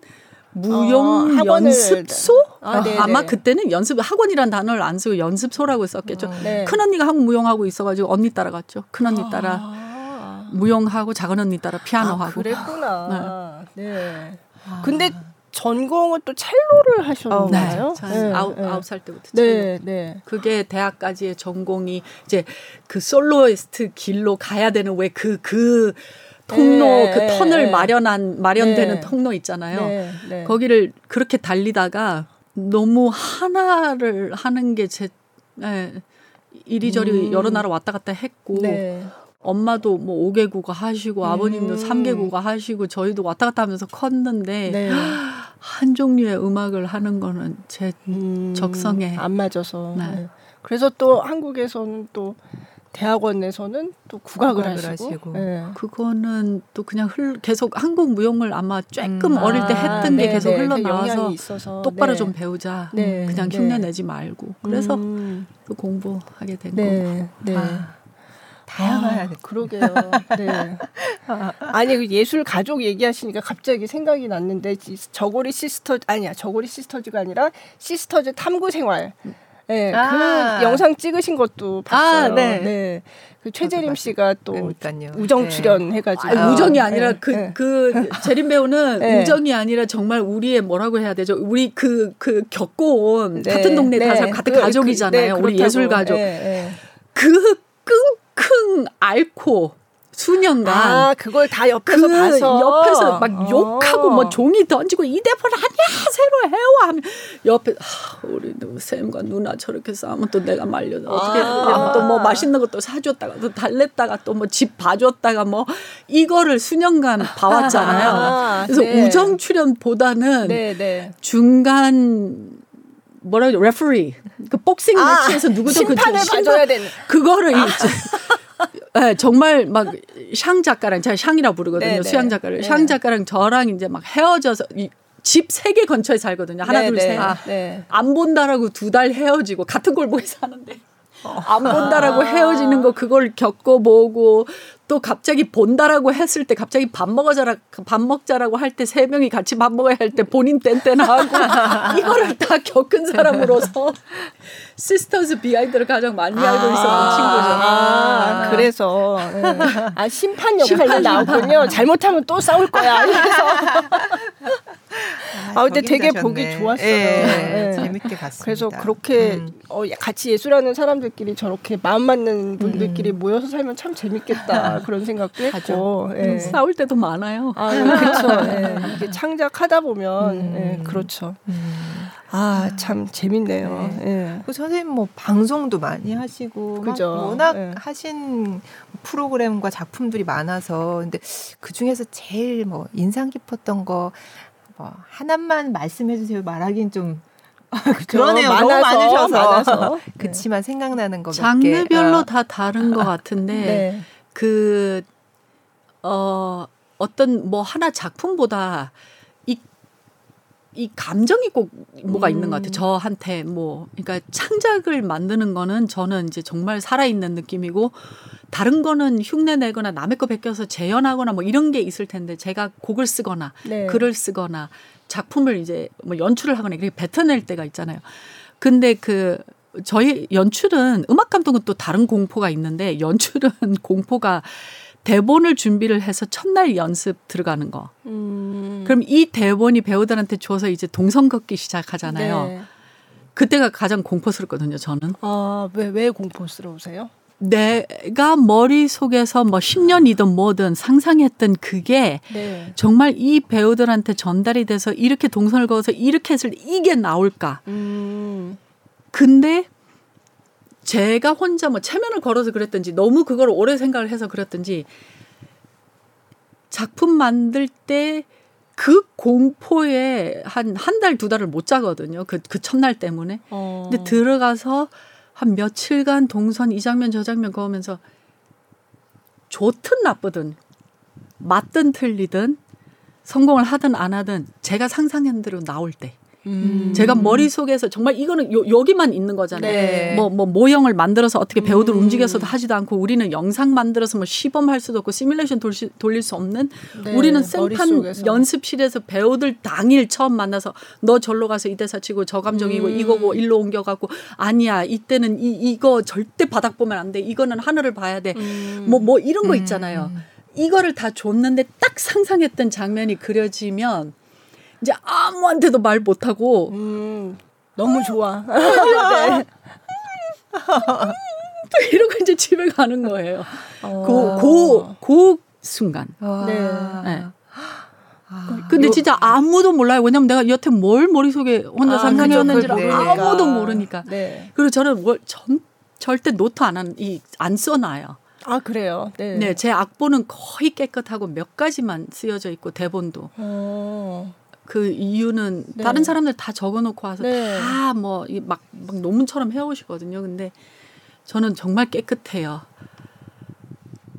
무용 어, 연습소? 아, 아마 그때는 연습 학원이란 단어를 안 쓰고 연습소라고 썼겠죠. 어, 네. 큰 언니가 한국 무용하고 있어가지고 언니 따라갔죠. 큰 언니 따라 아. 무용하고 작은 언니 따라 피아노 아, 하고. 그랬구나. 네. 네. 근데 전공은 또 첼로를 하셨나요? 어, 네. 네. 아홉, 아홉 살 때부터 첼로. 네, 네. 그게 대학까지의 전공이 이제 그 soloist 길로 가야 되는 왜 그그 그 통로 네, 그 터널 네. 마련한 마련되는 네. 통로 있잖아요. 네, 네. 거기를 그렇게 달리다가 너무 하나를 하는 게제 예, 이리저리 음. 여러 나라 왔다 갔다 했고 네. 엄마도 뭐 5개국어 하시고 음. 아버님도 3개국어 하시고 저희도 왔다 갔다 하면서 컸는데 한 종류의 음악을 하는 거는 제 음. 적성에 안 맞아서. 그래서 또 한국에서는 또 대학원에서는 또 국악을, 국악을 하시고, 하시고. 네. 그거는 또 그냥 흘 계속 한국 무용을 아마 쬐끔 음. 어릴 때 아, 했던 아, 게 계속 네, 흘러나와서 똑바로 네. 좀 배우자 네. 그냥 네. 흉내 내지 말고 그래서 음. 또 공부하게 된 거고 네. 아. 다양하게 아, 그러게요. 네. 아니 그 예술 가족 얘기하시니까 갑자기 생각이 났는데 저고리 시스터 아니야 저고리 시스터즈가 아니라 시스터즈 탐구 생활. 네, 아. 그 영상 찍으신 것도 봤어요. 아, 네. 네. 그 최재림 씨가 또 그러니까요. 우정 네. 출연 해가지고 아, 우정이 아니라 그그 네. 그, 그 재림 배우는 네. 우정이 아니라 정말 우리의 뭐라고 해야 되죠? 우리 그그 그 겪어온 네. 같은 동네 다 네. 같은 그, 가족이잖아요. 그, 우리 예술 가족. 그 끙끙 앓고 수년간 아 그걸 다 옆에서 그 봐서 옆에서 막 어. 욕하고 뭐 종이 던지고 이 대본 아니야 새로 해와 하면 옆에 하, 우리 쌤과 누나 저렇게 싸우면 또 내가 말려 어떻게 아. 또뭐 맛있는 것도 사줬다가 또 달랬다가 또 뭐 집 봐줬다가 뭐 이거를 수년간 봐왔잖아요. 아, 그래서 네. 우정 출연보다는 네, 네. 중간 뭐라 그러죠? 레퍼리. 그 복싱 아, 매치에서 누구도 심판을 그 봐줘야 되는 그거를 아. 이제 네, 정말 막 샹 작가랑 제가 샹이라고 부르거든요. 네네. 수양 작가를. 네. 샹 작가랑 저랑 이제 막 헤어져서 집 세 개 근처에 살거든요. 하나, 네네. 둘, 셋. 아, 네. 안 본다라고 두 달 헤어지고 같은 골목에 사는데. 안 본다라고 헤어지는 거 그걸 겪어보고 또 갑자기 본다라고 했을 때 갑자기 밥 먹어자라 밥 먹자라고 할 때 세 명이 같이 밥 먹어야 할 때 본인 땐땐하고 이거를 다 겪은 사람으로서 시스터즈 behind를 가장 많이 알고 있었던 아, 친구죠. 아, 그래서 네. 아 심판 역할로 나오군요. 잘못하면 또 싸울 거야. 그래서 아, 근데 되게 가셨네. 보기 좋았어요. 네, 네. 재밌게 봤습니다. 그래서 그렇게 음. 어, 같이 예술하는 사람들끼리 저렇게 마음 맞는 분들끼리 음. 모여서 살면 참 재밌겠다 그런 생각도 했고 네. 싸울 때도 많아요. 아, 그렇죠. 네. 이게 창작하다 보면 음. 네, 그렇죠. 음. 아, 참 재밌네요. 네. 네. 그 선생님 뭐 방송도 많이 하시고 그죠. 워낙 네. 하신 프로그램과 작품들이 많아서 근데 그 중에서 제일 뭐 인상 깊었던 거 뭐 하나만 말씀해 주세요. 말하긴 좀 그러네요. 많아서, 많으셔서. 많아서. 그치만 생각나는 거 장르별로 어. 다 다른 것 같은데 네. 그 어, 어떤 뭐 하나 작품보다 이, 이 감정이 꼭 뭐가 음. 있는 것 같아요. 저한테 뭐, 그러니까 창작을 만드는 거는 저는 이제 정말 살아있는 느낌이고 다른 거는 흉내 내거나 남의 거 베껴서 재현하거나 뭐 이런 게 있을 텐데 제가 곡을 쓰거나 네. 글을 쓰거나 작품을 이제 뭐 연출을 하거나 이렇게 뱉어낼 때가 있잖아요. 근데 그 저희 연출은 음악 감독은 또 다른 공포가 있는데 연출은 공포가 대본을 준비를 해서 첫날 연습 들어가는 거. 음. 그럼 이 대본이 배우들한테 줘서 이제 동선 걷기 시작하잖아요. 네. 그때가 가장 공포스럽거든요, 저는. 아, 왜, 왜 공포스러우세요? 내가 머릿속에서 뭐 10년이든 뭐든 상상했던 그게 네. 정말 이 배우들한테 전달이 돼서 이렇게 동선을 그어서 이렇게 했을 때 이게 나올까. 음. 근데 제가 혼자 뭐 체면을 걸어서 그랬든지 너무 그걸 오래 생각을 해서 그랬든지 작품 만들 때 그 공포에 한 한 달 두 달을 못 자거든요. 그, 그 첫날 때문에. 어. 근데 들어가서 한 며칠간 동선 이 장면 저 장면 그으면서 좋든 나쁘든 맞든 틀리든 성공을 하든 안 하든 제가 상상한 대로 나올 때 음. 제가 머릿속에서 정말 이거는 요, 여기만 있는 거잖아요. 네. 뭐, 뭐 모형을 만들어서 어떻게 배우들 음. 움직여서도 하지도 않고 우리는 영상 만들어서 뭐 시범할 수도 없고 시뮬레이션 돌, 돌릴 수 없는 네. 우리는 생판 머릿속에서. 연습실에서 배우들 당일 처음 만나서 너 절로 가서 이 대사 치고 저 감정이고 음. 이거고 일로 옮겨가고 아니야 이때는 이, 이거 절대 바닥 보면 안 돼. 이거는 하늘을 봐야 돼. 뭐뭐 음. 뭐 이런 거 음. 있잖아요. 이거를 다 줬는데 딱 상상했던 장면이 그려지면 이제 아무한테도 말 못하고 음, 너무 좋아. 네. 이러고 이제 집에 가는 거예요. 그, 그, 그 순간. 네. 네. 아, 근데 요, 진짜 아무도 몰라요. 왜냐면 내가 여태 뭘 머릿속에 혼자 아, 상상했는지를 그러니까. 아무도 모르니까. 네. 그리고 저는 뭘 전, 절대 노트 안, 한, 이, 안 써놔요. 아, 그래요? 네. 네. 제 악보는 거의 깨끗하고 몇 가지만 쓰여져 있고, 대본도. 어. 그 이유는 네. 다른 사람들 다 적어놓고 와서 네. 다뭐 막, 막 논문처럼 해오시거든요. 근데 저는 정말 깨끗해요.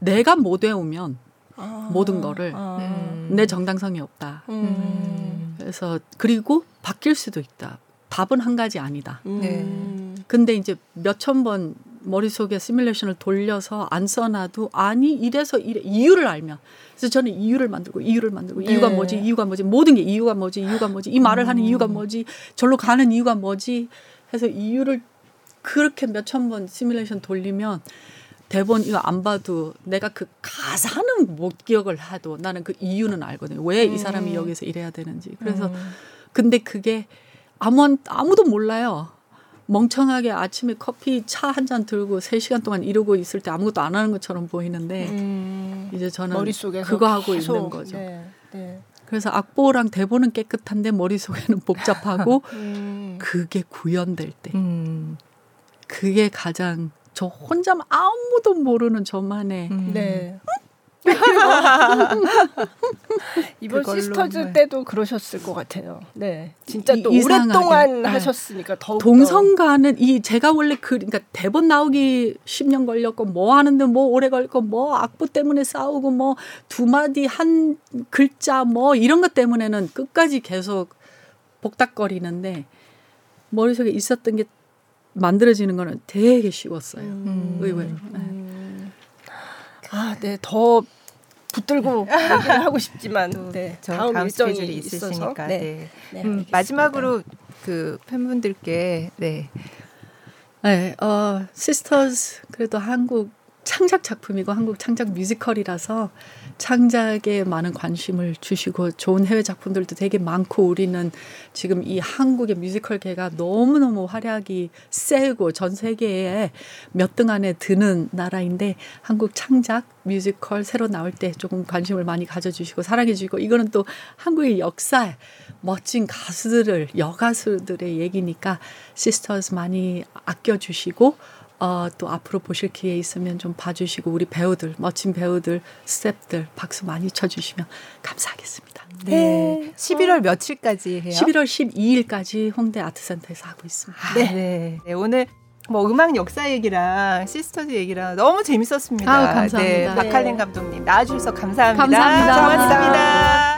내가 못 외우면 아. 모든 거를 아. 음. 내 정당성이 없다. 음. 그래서 그리고 바뀔 수도 있다. 답은 한 가지 아니다. 음. 네. 근데 이제 몇천 번 머릿속에 시뮬레이션을 돌려서 안 써놔도 아니 이래서 이래 이유를 알면 그래서 저는 이유를 만들고 이유를 만들고 네. 이유가 뭐지 이유가 뭐지 모든 게 이유가 뭐지 이유가 뭐지 이 말을 하는 이유가 음. 뭐지 절로 가는 이유가 뭐지 해서 이유를 그렇게 몇천 번 시뮬레이션 돌리면 대본 이거 안 봐도 내가 그 가사는 못 기억을 하도 나는 그 이유는 알거든요. 왜 이 사람이 음. 여기서 이래야 되는지. 그래서 음. 근데 그게 아무 아무도 몰라요. 멍청하게 아침에 커피 차 한 잔 들고 3시간 동안 이러고 있을 때 아무것도 안 하는 것처럼 보이는데 음, 이제 저는 머릿속에서 그거 하고 계속, 있는 거죠. 네, 네. 그래서 악보랑 대본은 깨끗한데 머릿속에는 복잡하고 음. 그게 구현될 때 음. 그게 가장 저 혼자 아무도 모르는 저만의 음. 네. 이번 시스터즈 네. 때도 그러셨을 것 같아요. 네, 진짜 또 이, 오랫동안 네. 하셨으니까 더 동성가는 이 제가 원래 그 그러니까 대본 나오기 10년 걸렸고 뭐 하는데 뭐 오래 걸고 뭐 악보 때문에 싸우고 뭐 두 마디 한 글자 뭐 이런 것 때문에는 끝까지 계속 복닥거리는데 머릿속에 있었던 게 만들어지는 거는 되게 쉬웠어요. 음. 의외로. 네. 아, 네, 더 붙들고 얘기를 하고 싶지만 네, 다음, 다음 일정이 있으시니까. 네. 네. 네. 음, 마지막으로 그 팬분들께 네. 네, 어, 시스터즈 그래도 한국 창작 작품이고 한국 창작 뮤지컬이라서 창작에 많은 관심을 주시고 좋은 해외 작품들도 되게 많고 우리는 지금 이 한국의 뮤지컬계가 너무너무 활약이 세고 전 세계에 몇 등 안에 드는 나라인데 한국 창작 뮤지컬 새로 나올 때 조금 관심을 많이 가져주시고 사랑해 주시고 이거는 또 한국의 역사에 멋진 가수들을 여가수들의 얘기니까 시스터즈 많이 아껴주시고 어, 또 앞으로 보실 기회 있으면 좀 봐주시고 우리 배우들 멋진 배우들 스탭들 박수 많이 쳐주시면 감사하겠습니다. 네. 네. 11월 며칠까지 해요? 11월 12일까지 홍대 아트센터에서 하고 있습니다. 아, 네. 네. 네. 오늘 뭐 음악 역사 얘기랑 시스터즈 얘기랑 너무 재밌었습니다. 아, 감사합니다. 네, 박칼린 감독님 나와주셔서 감사합니다. 감사합니다. 고맙습니다.